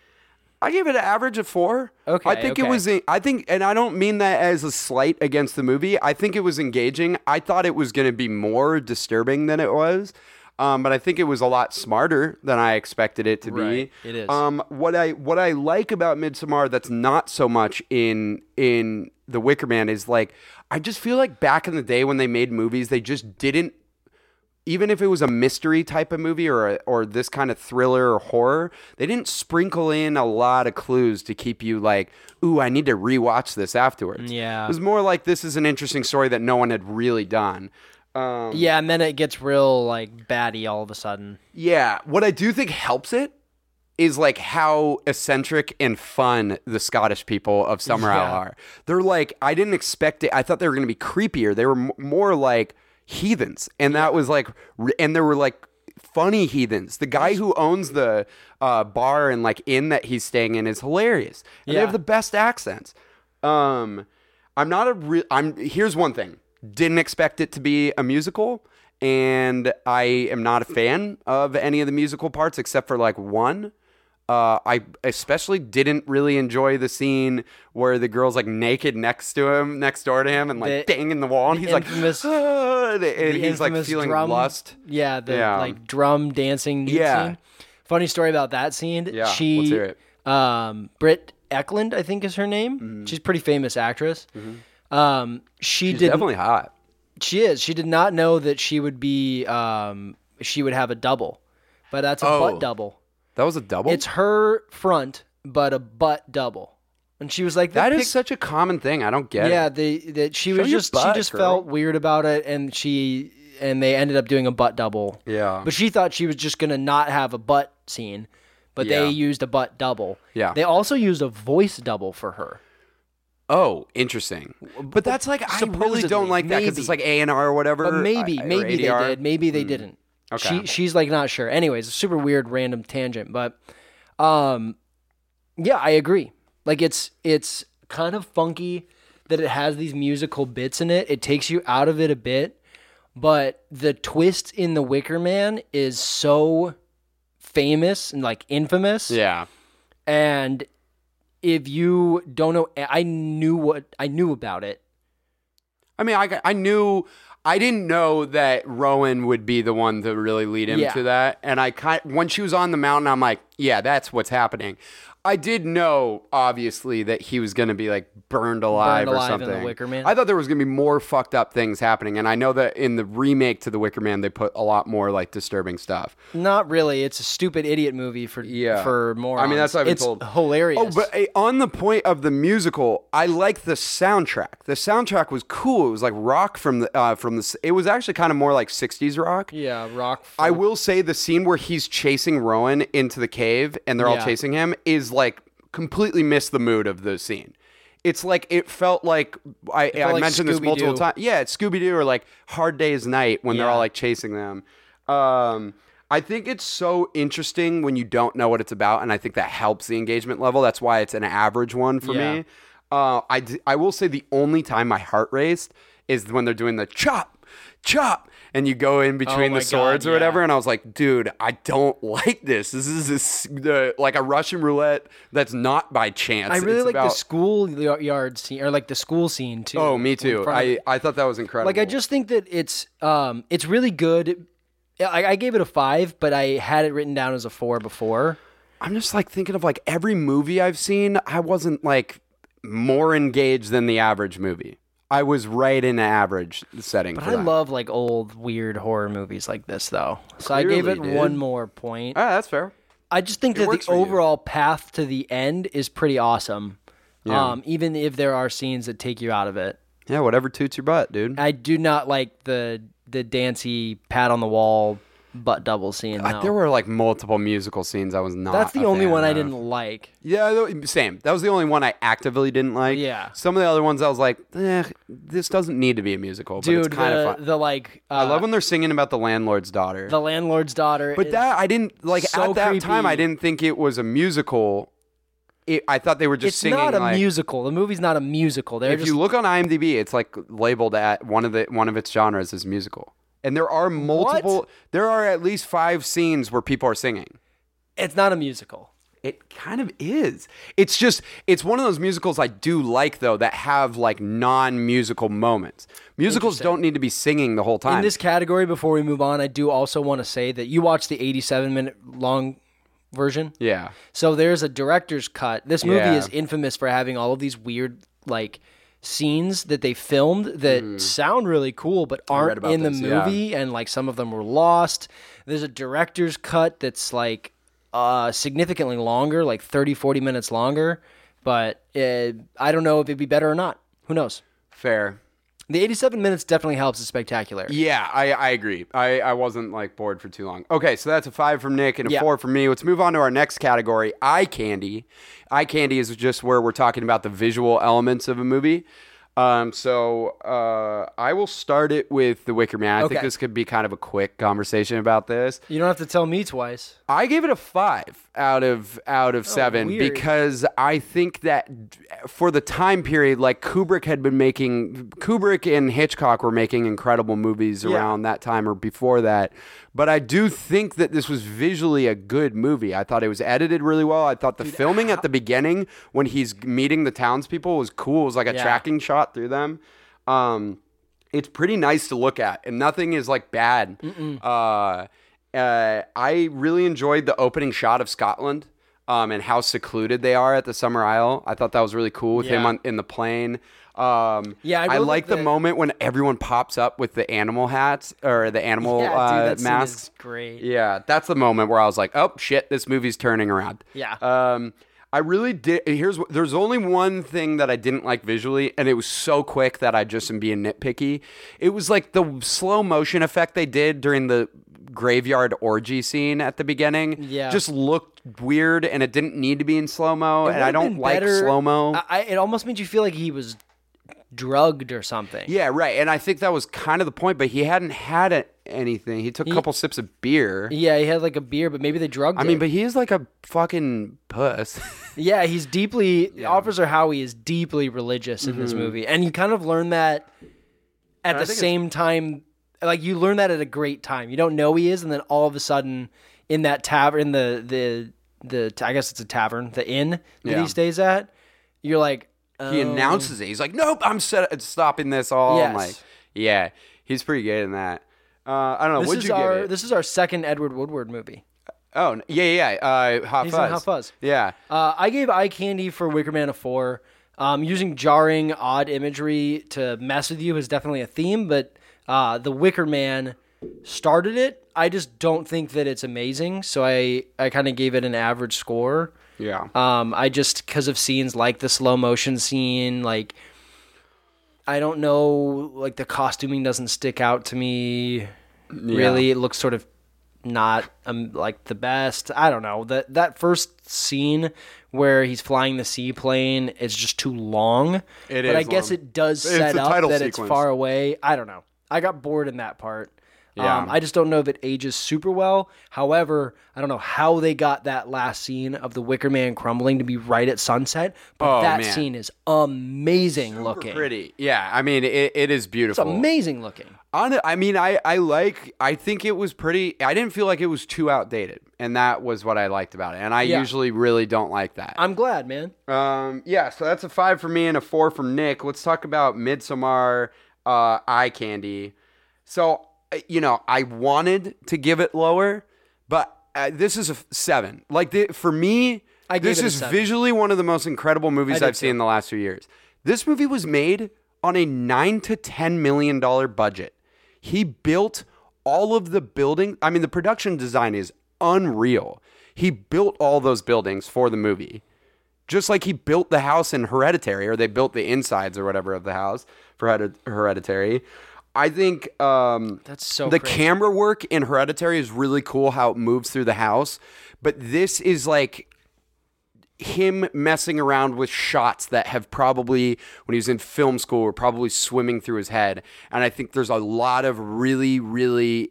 [SPEAKER 1] I gave it an average of four.
[SPEAKER 3] Okay,
[SPEAKER 1] I think it was. I think, and I don't mean that as a slight against the movie. I think it was engaging. I thought it was going to be more disturbing than it was. Um, but I think it was a lot smarter than I expected it to
[SPEAKER 3] Right,
[SPEAKER 1] be.
[SPEAKER 3] it is.
[SPEAKER 1] Um, what I what I like about Midsommar that's not so much in in The Wicker Man is like I just feel like back in the day when they made movies, they just didn't even if it was a mystery type of movie or a, or this kind of thriller or horror, they didn't sprinkle in a lot of clues to keep you like, "Ooh, I need to rewatch this afterwards."
[SPEAKER 3] Yeah.
[SPEAKER 1] it was more like this is an interesting story that no one had really done. Um,
[SPEAKER 3] Yeah, and then it gets real like batty all of a sudden.
[SPEAKER 1] yeah, what I do think helps it is like how eccentric and fun the Scottish people of Summer Isle
[SPEAKER 3] Yeah.
[SPEAKER 1] are. They're like, I didn't expect it. I thought they were going to be creepier. They were m- more like heathens, and that was like, and there were like funny heathens. The guy who owns the uh, bar and like inn that he's staying in is hilarious. And they have the best accents. Um, I'm not a real. I'm here's one thing. Didn't expect it to be a musical, and I am not a fan of any of the musical parts except for like one. Uh, I especially didn't really enjoy the scene where the girl's like naked next to him, next door to him, and like
[SPEAKER 3] The-
[SPEAKER 1] banging the wall, and he's
[SPEAKER 3] infamous-
[SPEAKER 1] like, "Ah," and he's like *gasps* feeling
[SPEAKER 3] drum,
[SPEAKER 1] lust.
[SPEAKER 3] Yeah, the
[SPEAKER 1] Yeah.
[SPEAKER 3] like drum dancing
[SPEAKER 1] Yeah.
[SPEAKER 3] scene. Funny story about that scene.
[SPEAKER 1] Yeah,
[SPEAKER 3] she,
[SPEAKER 1] let's hear it.
[SPEAKER 3] Um, Britt Ekland, I think is her name. She's a pretty famous actress. Um, she
[SPEAKER 1] Mm-hmm.
[SPEAKER 3] Did
[SPEAKER 1] definitely hot.
[SPEAKER 3] She is. She did not know that she would be. Um, she would have a double, but that's a
[SPEAKER 1] Oh.
[SPEAKER 3] butt double.
[SPEAKER 1] That was a double.
[SPEAKER 3] It's her front, but a butt double. And she was like,
[SPEAKER 1] that
[SPEAKER 3] "The
[SPEAKER 1] is
[SPEAKER 3] pic-
[SPEAKER 1] such a common thing. I don't get it.
[SPEAKER 3] yeah."
[SPEAKER 1] it.
[SPEAKER 3] They that she
[SPEAKER 1] Show
[SPEAKER 3] was just
[SPEAKER 1] butt,
[SPEAKER 3] she just
[SPEAKER 1] girl.
[SPEAKER 3] felt weird about it, and she and they ended up doing a butt double.
[SPEAKER 1] Yeah.
[SPEAKER 3] But she thought she was just gonna not have a butt scene, but
[SPEAKER 1] Yeah.
[SPEAKER 3] they used a butt double.
[SPEAKER 1] Yeah.
[SPEAKER 3] They also used a voice double for her.
[SPEAKER 1] Oh, interesting. But that's like I really don't like that because it's like. ADR or whatever.
[SPEAKER 3] But maybe,
[SPEAKER 1] or
[SPEAKER 3] maybe they did. Maybe they hmm. didn't.
[SPEAKER 1] Okay.
[SPEAKER 3] She she's like not sure. Anyways, a super weird random tangent, but um yeah, I agree. Like it's it's kind of funky that it has these musical bits in it. It takes you out of it a bit, but the twist in The Wicker Man is so famous and like infamous.
[SPEAKER 1] Yeah.
[SPEAKER 3] And if you don't know I knew what I knew about it.
[SPEAKER 1] I mean, I, I knew I didn't know that Rowan would be the one to really lead him
[SPEAKER 3] Yeah.
[SPEAKER 1] to that, and I kind when she was on the mountain, I'm like, yeah, that's what's happening. I did know, obviously, that he was going to be like burned alive,
[SPEAKER 3] alive
[SPEAKER 1] or
[SPEAKER 3] in The
[SPEAKER 1] something.
[SPEAKER 3] Wicker Man?
[SPEAKER 1] I thought there was going to be more fucked up things happening, and I know that in the remake to The Wicker Man, they put a lot more like disturbing stuff.
[SPEAKER 3] Not really. It's a stupid idiot movie for
[SPEAKER 1] Yeah.
[SPEAKER 3] for more.
[SPEAKER 1] I mean, that's what I've been
[SPEAKER 3] it's
[SPEAKER 1] told.
[SPEAKER 3] hilarious.
[SPEAKER 1] Oh, but uh, on the point of the musical, I like the soundtrack. The soundtrack was cool. It was like rock from the uh, from the. It was actually kind of more like '60s rock.
[SPEAKER 3] yeah, rock.
[SPEAKER 1] I will say the scene where he's chasing Rowan into the cave and they're all chasing him is like completely missed the mood of the scene. It's like it felt like I, I
[SPEAKER 3] like
[SPEAKER 1] mentioned this multiple times. Yeah, it's Scooby Doo or like Hard Day's Night when they're all like chasing them. Um, I think it's so interesting when you don't know what it's about, and I think that helps the engagement level. That's why it's an average one for
[SPEAKER 3] Yeah.
[SPEAKER 1] me. Uh, I, d- I will say the only time my heart raced is when they're doing the chop, chop, and you go in between
[SPEAKER 3] Oh
[SPEAKER 1] the swords
[SPEAKER 3] God,
[SPEAKER 1] or whatever.
[SPEAKER 3] yeah.
[SPEAKER 1] And I was like, dude, I don't *laughs* like this. This is this, the, like a Russian roulette that's not by chance.
[SPEAKER 3] I really
[SPEAKER 1] It's
[SPEAKER 3] like the
[SPEAKER 1] about-
[SPEAKER 3] school y- yard scene or like the school scene too.
[SPEAKER 1] Oh, me too.
[SPEAKER 3] of
[SPEAKER 1] I. I thought that was incredible.
[SPEAKER 3] like I just think that it's um it's really good. I, I gave it a five, but I had it written down as a four before.
[SPEAKER 1] I'm just like thinking of like every movie I've seen, I wasn't like more engaged than the average movie. I was right in the average setting.
[SPEAKER 3] But I
[SPEAKER 1] that.
[SPEAKER 3] love like old weird horror movies like this though. So I gave it
[SPEAKER 1] dude.
[SPEAKER 3] one more point.
[SPEAKER 1] Ah, that's fair.
[SPEAKER 3] I just think
[SPEAKER 1] It
[SPEAKER 3] that the
[SPEAKER 1] for you.
[SPEAKER 3] overall path to the end is pretty awesome.
[SPEAKER 1] Yeah.
[SPEAKER 3] Um, even if there are scenes that take you out of it.
[SPEAKER 1] Yeah, whatever toots your butt, dude.
[SPEAKER 3] I do not like the the dancey pat on the wall butt double scene.
[SPEAKER 1] Uh,
[SPEAKER 3] no.
[SPEAKER 1] There were like multiple musical scenes I was not.
[SPEAKER 3] That's the only one I didn't like.
[SPEAKER 1] Yeah, same. That was the only one I actively didn't like.
[SPEAKER 3] Yeah.
[SPEAKER 1] Some of the other ones I was like, eh, this doesn't need to be a musical, but
[SPEAKER 3] Dude,
[SPEAKER 1] it's kind
[SPEAKER 3] the,
[SPEAKER 1] of fun.
[SPEAKER 3] the like uh,
[SPEAKER 1] I love when they're singing about the landlord's daughter.
[SPEAKER 3] the landlord's daughter.
[SPEAKER 1] but that I didn't like
[SPEAKER 3] so
[SPEAKER 1] at that time. I didn't think it was a musical. It, I thought they were just
[SPEAKER 3] it's
[SPEAKER 1] singing.
[SPEAKER 3] not a
[SPEAKER 1] like,
[SPEAKER 3] musical. The movie's not a musical. They're
[SPEAKER 1] If
[SPEAKER 3] just
[SPEAKER 1] you look on IMDb, it's like labeled at one of the one of its genres is musical, and there are multiple. There are at least five scenes where people are singing.
[SPEAKER 3] it's not a musical.
[SPEAKER 1] It kind of is. It's just it's one of those musicals I do like though that have like non-musical moments. Musicals don't need to be singing the whole time.
[SPEAKER 3] In this category, before we move on, I do also want to say that you watched the 87 minute long version.
[SPEAKER 1] yeah.
[SPEAKER 3] So there's a director's cut. This movie
[SPEAKER 1] Yeah.
[SPEAKER 3] is infamous for having all of these weird like scenes that they filmed that sound really cool but aren't in the
[SPEAKER 1] this, yeah.
[SPEAKER 3] movie and like some of them were lost. There's a director's cut that's like uh significantly longer, like 30 40 minutes longer, but uh, I don't know if it'd be better or not. Who knows?
[SPEAKER 1] Fair.
[SPEAKER 3] The 87 minutes definitely helps. It's spectacular.
[SPEAKER 1] Yeah, I, I agree. I, I wasn't like bored for too long. Okay, so that's a five from Nick and a
[SPEAKER 3] Yeah.
[SPEAKER 1] four from me. Let's move on to our next category, eye candy. Eye candy is just where we're talking about the visual elements of a movie. Um, so uh, I will start it with The Wicker Man. I think this could be kind of a quick conversation about this.
[SPEAKER 3] You don't have to tell me twice.
[SPEAKER 1] I gave it a five out of out of seven
[SPEAKER 3] weird.
[SPEAKER 1] because I think that for the time period, like Kubrick had been making, Kubrick and Hitchcock were making incredible movies around that time or before that. But I do think that this was visually a good movie. I thought it was edited really well. I thought the filming at the beginning when he's meeting the townspeople was cool. It was like a
[SPEAKER 3] Yeah.
[SPEAKER 1] tracking shot through them. Um, it's pretty nice to look at, and nothing is like bad. Uh, I really enjoyed the opening shot of Scotland um, and how secluded they are at the Summer Isle. I thought that was really cool with him on, in the plane. Um,
[SPEAKER 3] Yeah, I
[SPEAKER 1] I, like the
[SPEAKER 3] the-
[SPEAKER 1] moment when everyone pops up with the animal hats or the animal
[SPEAKER 3] Yeah, dude,
[SPEAKER 1] uh,
[SPEAKER 3] is
[SPEAKER 1] masks.
[SPEAKER 3] great.
[SPEAKER 1] Yeah, that's the moment where I was like, "Oh shit, this movie's turning around."
[SPEAKER 3] Yeah.
[SPEAKER 1] Um, I really did. Here's what- there's only one thing that I didn't like visually, and it was so quick that I just am being nitpicky. It was like the slow motion effect they did during the graveyard orgy scene at the beginning
[SPEAKER 3] Yeah.
[SPEAKER 1] just looked weird and it didn't need to be in slow mo. And I don't like slow mo.
[SPEAKER 3] I, I- it almost made you feel like he was drugged or something.
[SPEAKER 1] Yeah, right. And I think that was kind of the point, but he hadn't had a, anything. He took a couple sips of beer.
[SPEAKER 3] Yeah, he had like a beer, but maybe they drugged
[SPEAKER 1] I
[SPEAKER 3] him.
[SPEAKER 1] mean, but he is like a fucking puss. *laughs*
[SPEAKER 3] Yeah, he's deeply Officer Howie is deeply religious in this mm-hmm. movie, and you kind of learn that at
[SPEAKER 1] I
[SPEAKER 3] the same time. Like you learn that at a great time. You don't know he is, and then all of a sudden, in that tavern, in the the the I guess it's a tavern, the inn that
[SPEAKER 1] Yeah.
[SPEAKER 3] he stays at, you're like,
[SPEAKER 1] he
[SPEAKER 3] oh.
[SPEAKER 1] announces it. He's like, "Nope, I'm set- stopping this all." I'm
[SPEAKER 3] Yes.
[SPEAKER 1] like, yeah, he's pretty good in that. Uh, I don't know.
[SPEAKER 3] This
[SPEAKER 1] What'd
[SPEAKER 3] is
[SPEAKER 1] you
[SPEAKER 3] our
[SPEAKER 1] give it?
[SPEAKER 3] this is our second Edward Woodward movie.
[SPEAKER 1] oh, yeah, yeah, yeah. Uh, Hot
[SPEAKER 3] He's in
[SPEAKER 1] Fuzz.
[SPEAKER 3] Hot Fuzz.
[SPEAKER 1] Yeah.
[SPEAKER 3] Uh, I gave Eye Candy for Wicker Man a four. Um, using jarring, odd imagery to mess with you is definitely a theme, but uh, the Wicker Man started it. I just don't think that it's amazing, so I, I kind of gave it an average score.
[SPEAKER 1] Yeah.
[SPEAKER 3] Um, I just because of scenes like the slow motion scene, like I don't know, like the costuming doesn't stick out to me. Really, it looks sort of not um, like the best. I don't know that that first scene where he's flying the seaplane is just too long.
[SPEAKER 1] It
[SPEAKER 3] but
[SPEAKER 1] is
[SPEAKER 3] I guess
[SPEAKER 1] long.
[SPEAKER 3] it does set up that it's far away. I don't know. I got bored in that part.
[SPEAKER 1] Yeah.
[SPEAKER 3] Um, I just don't know if it ages super well. However, I don't know how they got that last scene of the Wicker Man crumbling to be right at sunset, but
[SPEAKER 1] Oh,
[SPEAKER 3] that
[SPEAKER 1] man.
[SPEAKER 3] scene is amazing looking.
[SPEAKER 1] Pretty. Yeah. I mean, it, it is beautiful.
[SPEAKER 3] It's amazing looking.
[SPEAKER 1] On, I mean, I, I like. I think it was pretty. I didn't feel like it was too outdated, and that was what I liked about it. And I
[SPEAKER 3] Yeah.
[SPEAKER 1] usually really don't like that.
[SPEAKER 3] I'm glad, man.
[SPEAKER 1] Um, yeah, so that's a five for me and a four from Nick. Let's talk about Midsommar, uh, Eye Candy. So, uh, you know, I wanted to give it lower, but uh, this is a seven. Like, the, for me,
[SPEAKER 3] I
[SPEAKER 1] this is visually one of the most incredible movies I've seen in the last few years. This movie was made on a nine to ten million dollar budget. He built all of the building. I mean, the production design is unreal. He built all those buildings for the movie just like he built the house in Hereditary, or they built the insides or whatever of the house for Hereditary. I think um,
[SPEAKER 3] That's so
[SPEAKER 1] the
[SPEAKER 3] crazy.
[SPEAKER 1] camera work in Hereditary is really cool how it moves through the house, but this is like him messing around with shots that have probably when he was in film school were probably swimming through his head and i think there's a lot of really really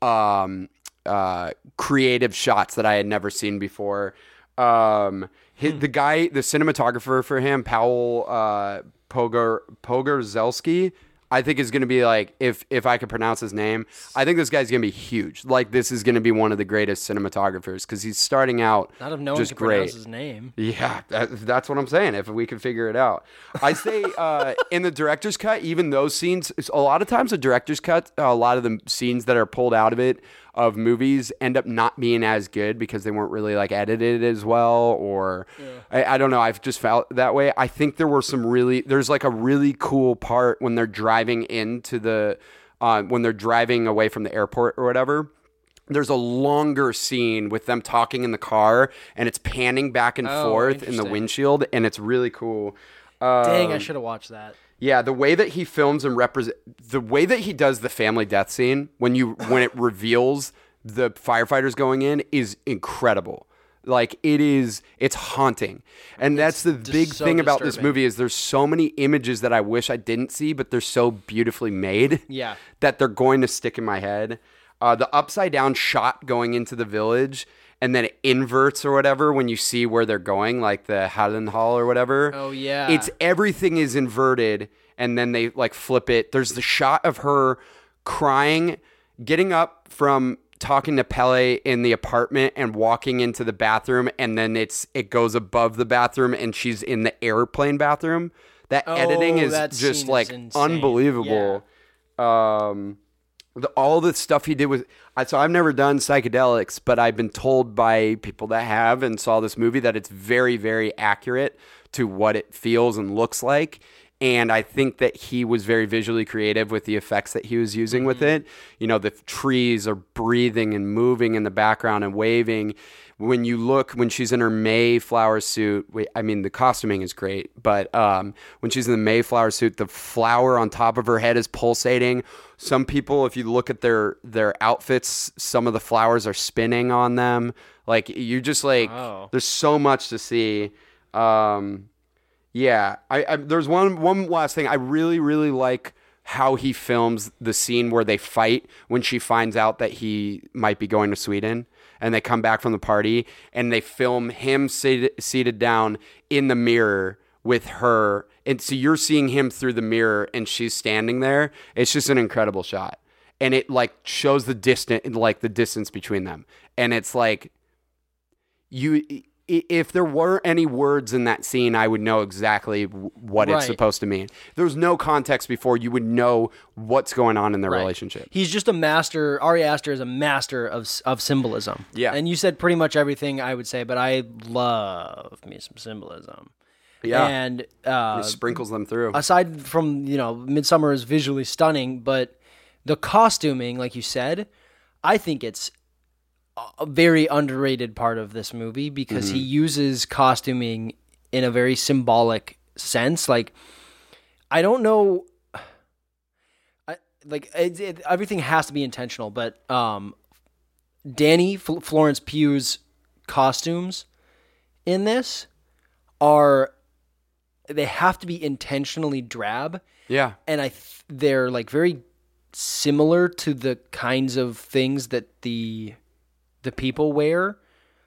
[SPEAKER 1] um, uh, creative shots that i had never seen before um, hi- the guy the cinematographer for him powell uh, pogar pogorzelski I think is going to be like if if I could pronounce his name, I think this guy's going to be huge. Like this is going to be one of the greatest cinematographers because he's starting out
[SPEAKER 3] Not if no one can
[SPEAKER 1] great.
[SPEAKER 3] pronounce his name.
[SPEAKER 1] Yeah, that, that's what I'm saying. If we can figure it out, I say uh, *laughs* in the director's cut, even those scenes, a lot of times the director's cut, a lot of the scenes that are pulled out of it of movies end up not being as good because they weren't really like edited as well, or I, I don't know. I've just felt that way. I think there were some really, there's like a really cool part when they're driving into the, uh, when they're driving away from the airport or whatever there's a longer scene with them talking in the car and it's panning back and
[SPEAKER 3] Oh,
[SPEAKER 1] forth in the windshield and it's really cool uh,
[SPEAKER 3] Dang, I should have watched that.
[SPEAKER 1] Yeah the way that he films and represent the way that he does the family death scene when you when it reveals the firefighters going in is incredible like it is it's haunting and that's the big
[SPEAKER 3] so
[SPEAKER 1] thing about this
[SPEAKER 3] disturbing.
[SPEAKER 1] movie is there's so many images that i wish i didn't see but they're so beautifully made
[SPEAKER 3] Yeah.
[SPEAKER 1] that they're going to stick in my head. Uh, the upside down shot going into the village and then it inverts or whatever when you see where they're going, like the Hallen Hall or whatever.
[SPEAKER 3] Oh, yeah.
[SPEAKER 1] It's everything is inverted and then they like flip it. There's the shot of her crying, getting up from talking to Pelle in the apartment and walking into the bathroom and then it's it goes above the bathroom and she's in the airplane bathroom. That editing
[SPEAKER 3] Oh,
[SPEAKER 1] is
[SPEAKER 3] that
[SPEAKER 1] just
[SPEAKER 3] is
[SPEAKER 1] like
[SPEAKER 3] insane.
[SPEAKER 1] unbelievable um the, all the stuff he did with I so I've never done psychedelics, but I've been told by people that have and saw this movie that it's very very accurate to what it feels and looks like. And I think that he was very visually creative with the effects that he was using with it. You know, the trees are breathing and moving in the background and waving. When you look, when she's in her Mayflower suit, I mean, the costuming is great, but um, when she's in the Mayflower suit, the flower on top of her head is pulsating. Some people, if you look at their their outfits, some of the flowers are spinning on them. Like you just like, there's so much to see. Um, yeah, I, I there's one one last thing. I really really like how he films the scene where they fight when she finds out that he might be going to Sweden and they come back from the party and they film him seated, seated down in the mirror with her and so you're seeing him through the mirror and she's standing there. It's just an incredible shot. And it like shows the distant like the distance between them. And it's like you if there were any words in that scene i would know exactly what
[SPEAKER 3] Right.
[SPEAKER 1] it's supposed to mean There's no context before you would know what's going on in their
[SPEAKER 3] Right.
[SPEAKER 1] relationship
[SPEAKER 3] He's just a master. Ari Aster is a master of of symbolism.
[SPEAKER 1] Yeah.
[SPEAKER 3] and you said pretty much everything I would say, but I love me some symbolism.
[SPEAKER 1] Yeah.
[SPEAKER 3] And uh,
[SPEAKER 1] he sprinkles them through.
[SPEAKER 3] aside from you know Midsommar is visually stunning but the costuming like you said i think it's a very underrated part of this movie because he uses costuming in a very symbolic sense. Like i don't know I, like it, it, everything has to be intentional but um Dani Fl- florence pugh's costumes in this are they have to be intentionally drab.
[SPEAKER 1] Yeah.
[SPEAKER 3] And i th- they're like very similar to the kinds of things that the the people wear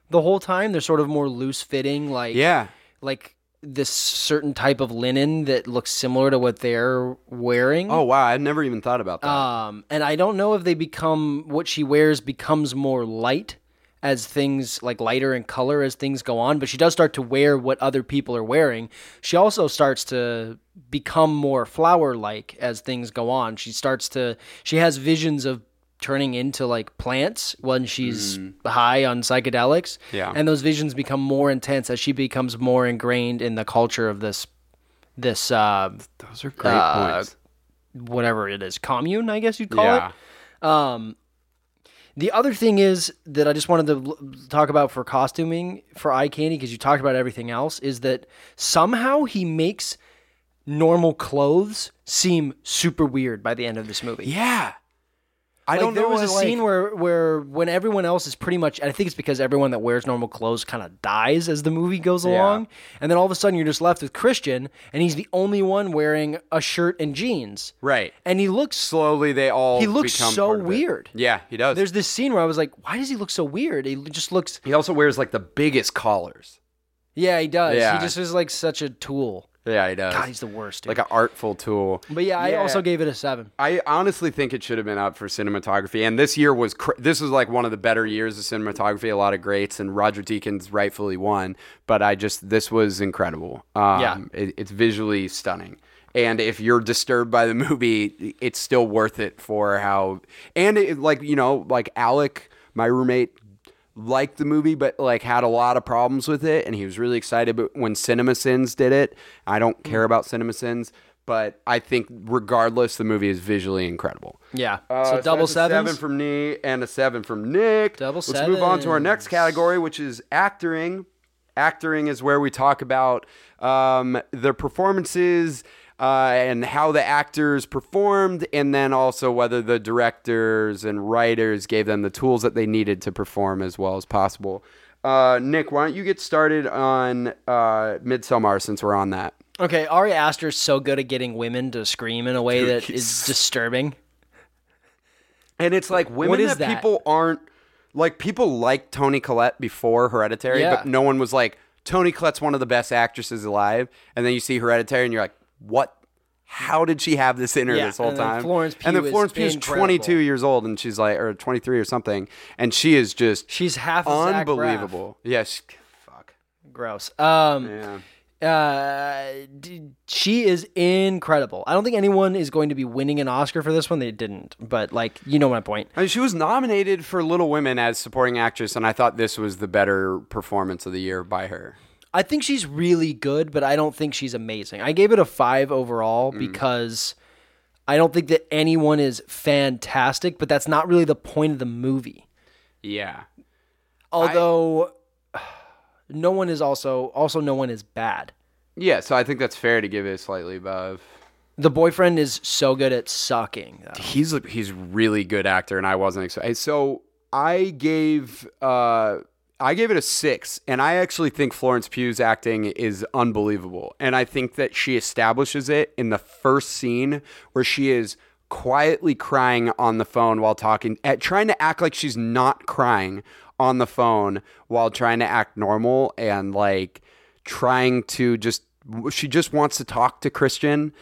[SPEAKER 3] the whole time. They're sort of more loose fitting like
[SPEAKER 1] yeah.
[SPEAKER 3] like this certain type of linen that looks similar to what they're wearing.
[SPEAKER 1] Oh wow. I never even thought about that.
[SPEAKER 3] Um, and I don't know if they become what she wears becomes more light as things like lighter in color as things go on, but she does start to wear what other people are wearing. She also starts to become more flower like as things go on. She starts to she has visions of turning into like plants when she's high on psychedelics.
[SPEAKER 1] Yeah.
[SPEAKER 3] And those visions become more intense as she becomes more ingrained in the culture of this this uh
[SPEAKER 1] those are great
[SPEAKER 3] uh,
[SPEAKER 1] points
[SPEAKER 3] whatever it is, commune, I guess you'd call
[SPEAKER 1] yeah
[SPEAKER 3] it. Um, the other thing is that I just wanted to talk about for costuming for Eye Candy because you talked about everything else is that somehow he makes normal clothes seem super weird by the end of this movie.
[SPEAKER 1] yeah i
[SPEAKER 3] Like,
[SPEAKER 1] don't know
[SPEAKER 3] there was a
[SPEAKER 1] like-
[SPEAKER 3] scene where where when everyone else is pretty much I think it's because everyone that wears normal clothes kind of dies as the movie goes along and then all of a sudden you're just left with Christian and he's the only one wearing a shirt and jeans.
[SPEAKER 1] right
[SPEAKER 3] And he looks
[SPEAKER 1] slowly they all
[SPEAKER 3] He looks so
[SPEAKER 1] part of it.
[SPEAKER 3] weird.
[SPEAKER 1] yeah he does
[SPEAKER 3] There's this scene where I was like, why does he look so weird? He just looks
[SPEAKER 1] he also wears like the biggest collars
[SPEAKER 3] Yeah, he does.
[SPEAKER 1] Yeah.
[SPEAKER 3] He just is like such a tool.
[SPEAKER 1] Yeah he does
[SPEAKER 3] God, he's the worst. Dude.
[SPEAKER 1] like an artful tool
[SPEAKER 3] but yeah, I also gave it a seven.
[SPEAKER 1] I honestly think it should have been up for cinematography. And this year was cr- this was like one of the better years of cinematography. A lot of greats, and Roger Deakins rightfully won. But I just this was incredible. Um,
[SPEAKER 3] Yeah.
[SPEAKER 1] it, it's visually stunning. And if you're disturbed by the movie, it's still worth it for how. And it, like you know, like Alec, my roommate, liked the movie, but like had a lot of problems with it, and he was really excited. But when CinemaSins did it, I don't care about CinemaSins, but I think regardless, the movie is visually incredible.
[SPEAKER 3] Yeah.
[SPEAKER 1] Uh,
[SPEAKER 3] so double
[SPEAKER 1] that's a seven from me and a seven from Nick.
[SPEAKER 3] Double
[SPEAKER 1] Let's move on to our next category, which is acting. Acting is where we talk about um, the performances uh, and how the actors performed, and then also whether the directors and writers gave them the tools that they needed to perform as well as possible. Uh, Nick, why don't you get started on uh, Midsommar since we're on that?
[SPEAKER 3] Okay, Ari Aster is so good at getting women to scream in a way
[SPEAKER 1] Dude,
[SPEAKER 3] that
[SPEAKER 1] he's-
[SPEAKER 3] is disturbing.
[SPEAKER 1] And it's like women
[SPEAKER 3] is
[SPEAKER 1] that,
[SPEAKER 3] that?
[SPEAKER 1] people aren't like people like Toni Collette before Hereditary,
[SPEAKER 3] Yeah.
[SPEAKER 1] but no one was like Toni Collette's one of the best actresses alive. And then you see Hereditary, and you're like, what? How did she have this in her
[SPEAKER 3] Yeah,
[SPEAKER 1] this whole
[SPEAKER 3] and
[SPEAKER 1] time?
[SPEAKER 3] Florence
[SPEAKER 1] and then Florence Pugh is
[SPEAKER 3] incredible.
[SPEAKER 1] 22 years old, and she's like, or 23 or something, and she is just
[SPEAKER 3] She's half of Zach Braff.
[SPEAKER 1] unbelievable. Yeah, fuck.
[SPEAKER 3] Gross. Um,
[SPEAKER 1] Yeah.
[SPEAKER 3] uh, d- she is incredible. I don't think anyone is going to be winning an Oscar for this one. They didn't, but like you know my point.
[SPEAKER 1] I mean, she was nominated for Little Women as supporting actress, and I thought this was the better performance of the year by her.
[SPEAKER 3] I think she's really good, but I don't think she's amazing. I gave it a five overall
[SPEAKER 1] Mm.
[SPEAKER 3] because I don't think that anyone is fantastic, but that's not really the point of the movie.
[SPEAKER 1] Yeah.
[SPEAKER 3] Although *sighs* no one is also also no one is bad.
[SPEAKER 1] Yeah, so I think that's fair to give it slightly above.
[SPEAKER 3] The boyfriend is so good at sucking. Though.
[SPEAKER 1] He's he's really good actor, and I wasn't expecting. So I gave uh I gave it a six, and I actually think Florence Pugh's acting is unbelievable, and I think that she establishes it in the first scene where she is quietly crying on the phone while talking, at trying to act like she's not crying on the phone while trying to act normal and like trying to just she just wants to talk to Christian.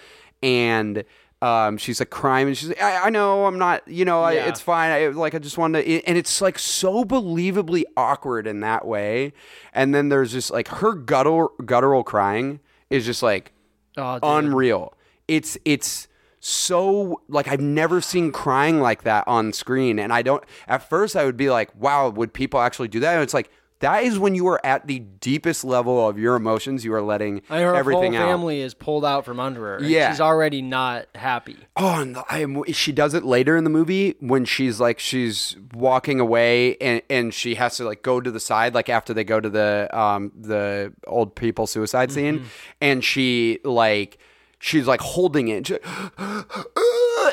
[SPEAKER 1] And um, she's like crying and she's like, I, I know I'm not, you know, I,
[SPEAKER 3] Yeah.
[SPEAKER 1] it's fine. I, like, I just wanted to, and it's like so believably awkward in that way. And then there's just like her guttural, guttural crying is just like
[SPEAKER 3] Oh, dude.
[SPEAKER 1] unreal. It's, it's, so like I've never seen crying like that on screen and I don't at first I would be like wow would people actually do that and it's like that is when you are at the deepest level of your emotions you are letting
[SPEAKER 3] her
[SPEAKER 1] everything
[SPEAKER 3] whole
[SPEAKER 1] out
[SPEAKER 3] family is pulled out from under her. and
[SPEAKER 1] Yeah.
[SPEAKER 3] she's already not happy.
[SPEAKER 1] Oh, and I am, she does it later in the movie when she's like she's walking away and, and she has to like go to the side like after they go to the um the old people suicide scene and she like she's like holding it she- *gasps*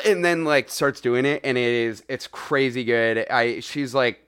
[SPEAKER 1] and then like starts doing it and it is it's crazy good. I she's like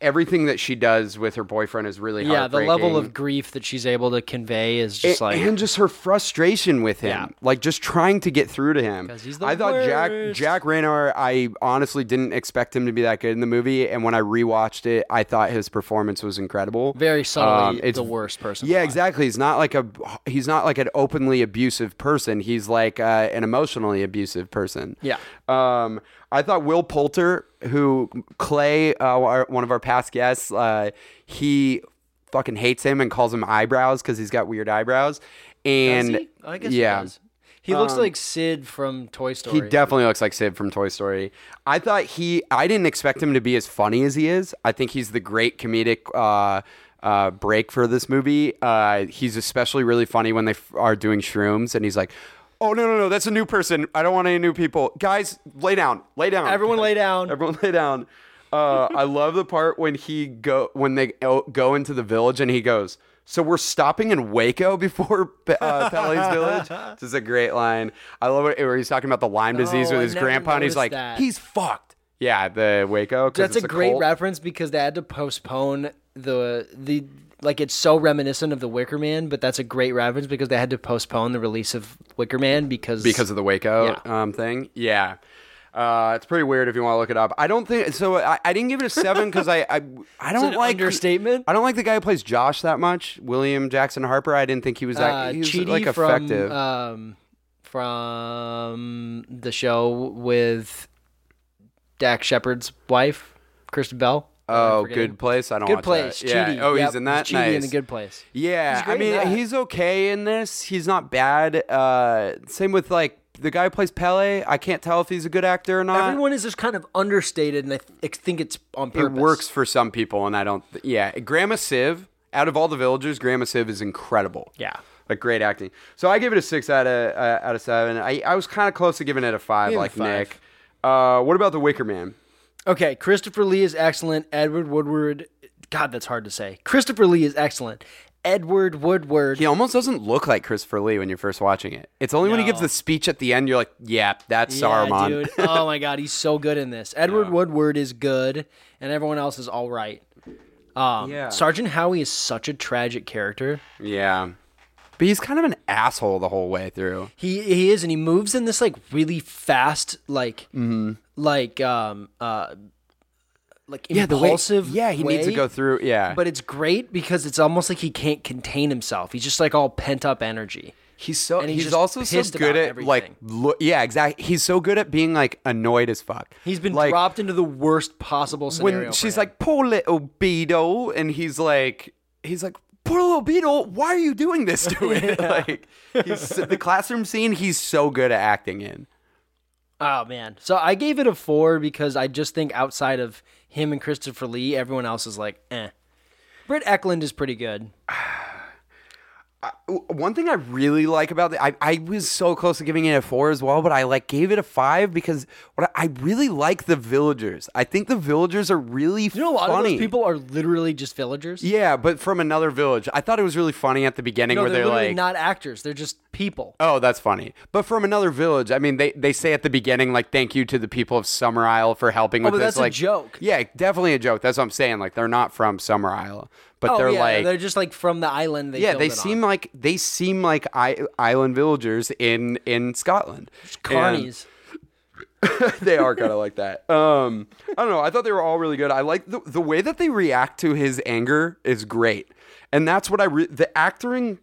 [SPEAKER 1] everything that she does with her boyfriend is really
[SPEAKER 3] Yeah, the level of grief that she's able to convey is just
[SPEAKER 1] A-
[SPEAKER 3] like
[SPEAKER 1] and just her frustration with him,
[SPEAKER 3] Yeah.
[SPEAKER 1] like just trying to get through to him
[SPEAKER 3] he's the
[SPEAKER 1] I thought Jack
[SPEAKER 3] worst.
[SPEAKER 1] Jack Reynor. I honestly didn't expect him to be that good in the movie, and when I rewatched it, I thought his performance was incredible.
[SPEAKER 3] very subtly
[SPEAKER 1] Um, it's
[SPEAKER 3] the worst person.
[SPEAKER 1] Yeah, exactly. He's not like a he's not like an openly abusive person. He's like uh, an emotionally abusive person.
[SPEAKER 3] Yeah.
[SPEAKER 1] Um, I thought Will Poulter, who Clay, uh, our, one of our past guests, uh, he fucking hates him and calls him eyebrows because he's got weird eyebrows. And
[SPEAKER 3] he? I guess
[SPEAKER 1] yeah,
[SPEAKER 3] he does. He looks like Sid from Toy Story.
[SPEAKER 1] he definitely looks like Sid from Toy Story. I thought he, I didn't expect him to be as funny as he is. I think he's the great comedic uh, uh, break for this movie. Uh, he's especially really funny when they f- are doing shrooms, and he's like, "Oh no, no, no, that's a new person. I don't want any new people. Guys, lay down, lay down.
[SPEAKER 3] Everyone lay down.
[SPEAKER 1] Everyone lay down." Uh, I love the part when he go when they go into the village and he goes. So we're stopping in Waco before uh, Pelle's village. This is a great line. I love it where he's talking about the Lyme disease
[SPEAKER 3] Oh,
[SPEAKER 1] with his grandpa, and he's like,
[SPEAKER 3] that.
[SPEAKER 1] he's fucked. Yeah, the Waco.
[SPEAKER 3] That's a
[SPEAKER 1] it's
[SPEAKER 3] great
[SPEAKER 1] cult.
[SPEAKER 3] reference because they had to postpone the the like it's so reminiscent of the Wicker Man, but that's a great reference because they had to postpone the release of Wicker Man because
[SPEAKER 1] because of the Waco
[SPEAKER 3] Yeah.
[SPEAKER 1] um, thing. Yeah. Uh, it's pretty weird if you want to look it up. I don't think so. I, I didn't give it a seven because I, I I *laughs* don't like
[SPEAKER 3] understatement.
[SPEAKER 1] I don't like the guy who plays Josh that much. William Jackson Harper. I didn't think he was that.
[SPEAKER 3] uh,
[SPEAKER 1] he was like
[SPEAKER 3] from
[SPEAKER 1] effective.
[SPEAKER 3] um from the show with Dax Shepard's wife, Kristen Bell.
[SPEAKER 1] Oh, good place. I don't
[SPEAKER 3] know.
[SPEAKER 1] Good
[SPEAKER 3] place.
[SPEAKER 1] That. Yeah. Oh,
[SPEAKER 3] Yep,
[SPEAKER 1] he's in that.
[SPEAKER 3] Chidi
[SPEAKER 1] nice.
[SPEAKER 3] in the good place.
[SPEAKER 1] Yeah, I mean, he's okay in this. He's not bad. Uh, same with like the guy who plays Pelle. I can't tell if he's a good actor or not.
[SPEAKER 3] Everyone is just kind of understated, and I th- think it's on purpose.
[SPEAKER 1] it works for some people, and I don't. Yeah, Grandma Siv. Out of all the villagers, Grandma Siv is incredible.
[SPEAKER 3] Yeah.
[SPEAKER 1] like great acting. So I give it a six out of uh, out of seven. I, I was kind of close to giving it a five,
[SPEAKER 3] a
[SPEAKER 1] like
[SPEAKER 3] five.
[SPEAKER 1] Nick. Uh, what about the Wicker Man?
[SPEAKER 3] Okay, Christopher Lee is excellent. Edward Woodward, God, that's hard to say. Christopher Lee is excellent. Edward Woodward,
[SPEAKER 1] He almost doesn't look like Christopher Lee when you're first watching it. It's only when he gives the speech at the end you're like, yeah, that's
[SPEAKER 3] yeah,
[SPEAKER 1] Saruman.
[SPEAKER 3] dude. *laughs* Oh my God, he's so good in this. Edward Woodward is good, and everyone else is all right. Um,
[SPEAKER 1] Yeah.
[SPEAKER 3] Sergeant Howie is such a tragic character.
[SPEAKER 1] yeah, but he's kind of an asshole the whole way through.
[SPEAKER 3] He he is, and he moves in this like really fast, like
[SPEAKER 1] Mm-hmm.
[SPEAKER 3] like um uh like yeah
[SPEAKER 1] the way-
[SPEAKER 3] impulsive.
[SPEAKER 1] yeah, he needs to go through. Yeah,
[SPEAKER 3] But it's great because it's almost like he can't contain himself. He's just like all pent up energy.
[SPEAKER 1] He's so
[SPEAKER 3] And he's
[SPEAKER 1] he's, also so good at like
[SPEAKER 3] everything.
[SPEAKER 1] lo- yeah exactly he's so good at being like annoyed as fuck.
[SPEAKER 3] He's been
[SPEAKER 1] like
[SPEAKER 3] dropped into the worst possible scenario.
[SPEAKER 1] when she's like poor little beetle and he's like he's like poor little beetle why are you doing this to *laughs* it *laughs* like he's the classroom scene he's so good at acting in.
[SPEAKER 3] oh man. So I gave it a four because I just think outside of him and Christopher Lee, everyone else is like, eh. Britt Ekland is pretty good. *sighs*
[SPEAKER 1] one thing I really like about it, I, I was so close to giving it a four as well, but I like gave it a five because what I, I really like the villagers. I think the villagers are really
[SPEAKER 3] You know, a lot
[SPEAKER 1] funny.
[SPEAKER 3] of those people are literally just villagers.
[SPEAKER 1] yeah, but from another village. I thought it was really funny at the beginning
[SPEAKER 3] no,
[SPEAKER 1] where
[SPEAKER 3] they're,
[SPEAKER 1] they're, like,
[SPEAKER 3] not actors. They're just people.
[SPEAKER 1] Oh, that's funny. But from another village, I mean, they, they say at the beginning, like, thank you to the people of Summer Isle for helping oh, with
[SPEAKER 3] Oh, but
[SPEAKER 1] this.
[SPEAKER 3] that's a
[SPEAKER 1] like,
[SPEAKER 3] joke.
[SPEAKER 1] Yeah, definitely a joke. That's what I'm saying. Like, they're not from Summer Isle, but
[SPEAKER 3] oh
[SPEAKER 1] they're
[SPEAKER 3] yeah,
[SPEAKER 1] like,
[SPEAKER 3] they're just like from the island. They
[SPEAKER 1] yeah, they seem
[SPEAKER 3] on.
[SPEAKER 1] like they seem like I, island villagers in in Scotland. And-
[SPEAKER 3] carnies. *laughs*
[SPEAKER 1] they are kind of like that. Um, I don't know. I thought they were all really good. I like the the way that they react to his anger is great, and that's what I re- the acting.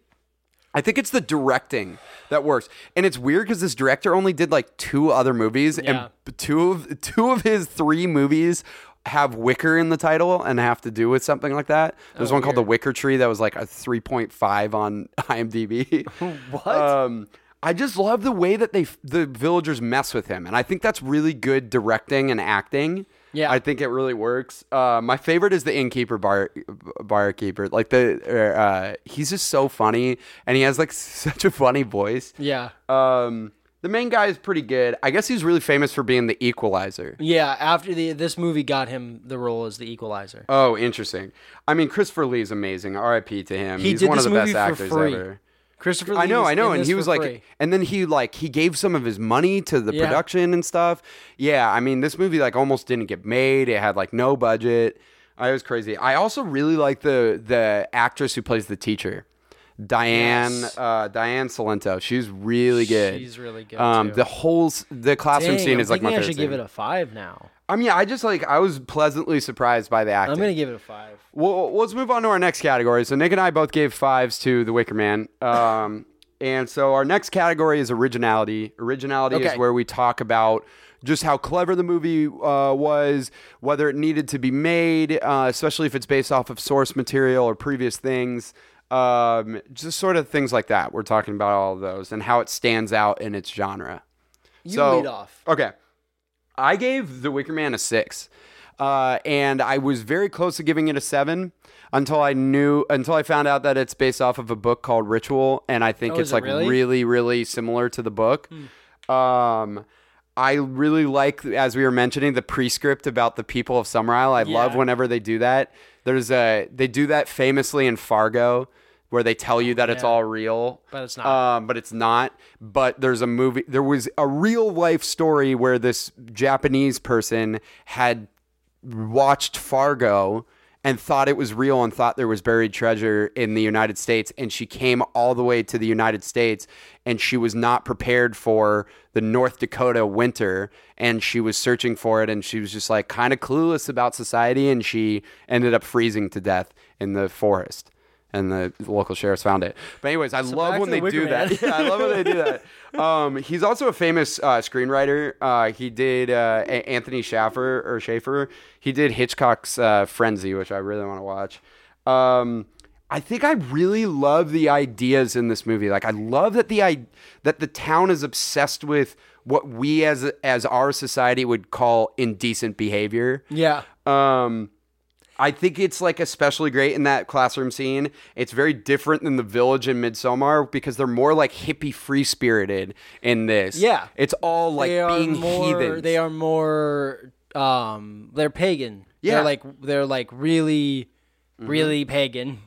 [SPEAKER 1] I think it's the directing that works, and it's weird because this director only did like two other movies,
[SPEAKER 3] Yeah.
[SPEAKER 1] and two of two of his three movies have Wicker in the title and have to do with something like that. There's one called The Wicker Tree that was like a 3.5 on *laughs* IMDb. *laughs*
[SPEAKER 3] What?
[SPEAKER 1] Um, I just love the way that they the villagers mess with him, and I think that's really good directing and acting.
[SPEAKER 3] Yeah.
[SPEAKER 1] I think it really works. Uh, my favorite is the innkeeper bar barkeeper. Like the uh, he's just so funny, and he has like *laughs* such a funny voice.
[SPEAKER 3] yeah.
[SPEAKER 1] Um, the main guy is pretty good. I guess he's really famous for being the equalizer.
[SPEAKER 3] Yeah, after the this movie got him the role as the equalizer.
[SPEAKER 1] Oh, interesting. I mean, Christopher Lee's amazing. R.I.P. to him.
[SPEAKER 3] He
[SPEAKER 1] he's
[SPEAKER 3] did
[SPEAKER 1] one
[SPEAKER 3] this
[SPEAKER 1] of the
[SPEAKER 3] movie
[SPEAKER 1] best
[SPEAKER 3] for
[SPEAKER 1] actors
[SPEAKER 3] free.
[SPEAKER 1] ever.
[SPEAKER 3] Christopher Lee
[SPEAKER 1] I know, I know, and he was like,
[SPEAKER 3] free.
[SPEAKER 1] and then he like he gave some of his money to the
[SPEAKER 3] Yeah.
[SPEAKER 1] production and stuff. Yeah, I mean, this movie like almost didn't get made. It had like no budget. I was crazy. I also really like the the actress who plays the teacher, Diane
[SPEAKER 3] Yes.
[SPEAKER 1] uh, Diane Cilento. She's really good.
[SPEAKER 3] She's really good,
[SPEAKER 1] Um,
[SPEAKER 3] too.
[SPEAKER 1] the whole the classroom
[SPEAKER 3] Dang,
[SPEAKER 1] scene
[SPEAKER 3] I'm
[SPEAKER 1] is like my
[SPEAKER 3] I
[SPEAKER 1] favorite
[SPEAKER 3] should give it a five now.
[SPEAKER 1] I mean, I just like I was pleasantly surprised by the acting.
[SPEAKER 3] I'm gonna give it a five.
[SPEAKER 1] Well, let's move on to our next category. So Nick and I both gave fives to The Wicker Man. Um, *laughs* and so our next category is originality. Originality is where we talk about just how clever the movie uh, was, whether it needed to be made, uh, especially if it's based off of source material or previous things. Um, just sort of things like that. We're talking about all of those and how it stands out in its genre.
[SPEAKER 3] You
[SPEAKER 1] So-
[SPEAKER 3] lead off.
[SPEAKER 1] Okay. I gave The Wicker Man a six. Uh, and I was very close to giving it a seven until I knew, until I found out that it's based off of a book called Ritual. And I think
[SPEAKER 3] Oh,
[SPEAKER 1] it's
[SPEAKER 3] is it
[SPEAKER 1] like
[SPEAKER 3] really? Hmm.
[SPEAKER 1] really, really similar to the book. Um, I really like, as we were mentioning, the prescript about the people of Summer Isle. I love whenever they do that. There's a, they do that famously in Fargo where they tell you that it's
[SPEAKER 3] yeah.
[SPEAKER 1] all real.
[SPEAKER 3] But it's not.
[SPEAKER 1] Um, but it's not. But there's a movie. There was a real life story where this Japanese person had watched Fargo and thought it was real and thought there was buried treasure in the United States. And she came all the way to the United States and she was not prepared for the North Dakota winter. And she was searching for it and she was just like kind of clueless about society. And she ended up freezing to death in the forest. And the local sheriffs found it. But anyways, I love when
[SPEAKER 3] the
[SPEAKER 1] they do
[SPEAKER 3] Man.
[SPEAKER 1] that. Yeah, I love when they do that. *laughs* Um, he's also a famous uh, screenwriter. Uh, he did uh, A- Anthony Shaffer or Schaefer. He did Hitchcock's uh, Frenzy, which I really want to watch. Um, I think I really love the ideas in this movie. Like I love that the I- that the town is obsessed with what we as as our society would call indecent behavior.
[SPEAKER 3] Yeah.
[SPEAKER 1] Um, I think it's like especially great in that classroom scene. It's very different than the village in Midsommar because they're more like hippie free spirited in this.
[SPEAKER 3] Yeah.
[SPEAKER 1] it's all like
[SPEAKER 3] they
[SPEAKER 1] being
[SPEAKER 3] more.
[SPEAKER 1] heathens.
[SPEAKER 3] They are more. Um, they're pagan.
[SPEAKER 1] Yeah.
[SPEAKER 3] They're like they're like really, really pagan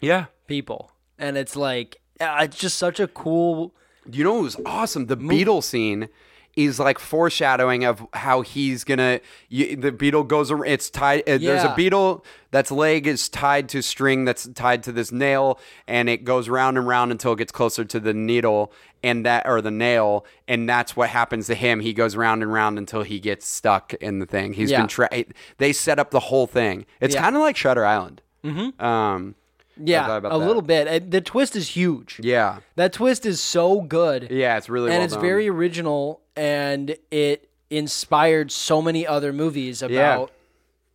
[SPEAKER 1] yeah.
[SPEAKER 3] people, and it's like uh, it's just such a cool.
[SPEAKER 1] You know it was awesome? The beetle scene is like foreshadowing of how he's gonna. You, the beetle goes. It's tied. Uh, There's a beetle that's leg is tied to string that's tied to this nail, and it goes round and round until it gets closer to the needle and that or the nail, and that's what happens to him. He goes round and round until he gets stuck in the thing. He's
[SPEAKER 3] Yeah.
[SPEAKER 1] been. Tra- they set up the whole thing. It's
[SPEAKER 3] Yeah.
[SPEAKER 1] kind of like Shutter Island. Mm-hmm. Um.
[SPEAKER 3] Yeah, a
[SPEAKER 1] that.
[SPEAKER 3] little bit. Uh, The twist is huge.
[SPEAKER 1] Yeah.
[SPEAKER 3] That twist is so good.
[SPEAKER 1] Yeah. It's really
[SPEAKER 3] and
[SPEAKER 1] well
[SPEAKER 3] it's
[SPEAKER 1] done.
[SPEAKER 3] very original and it inspired so many other movies about
[SPEAKER 1] Yeah.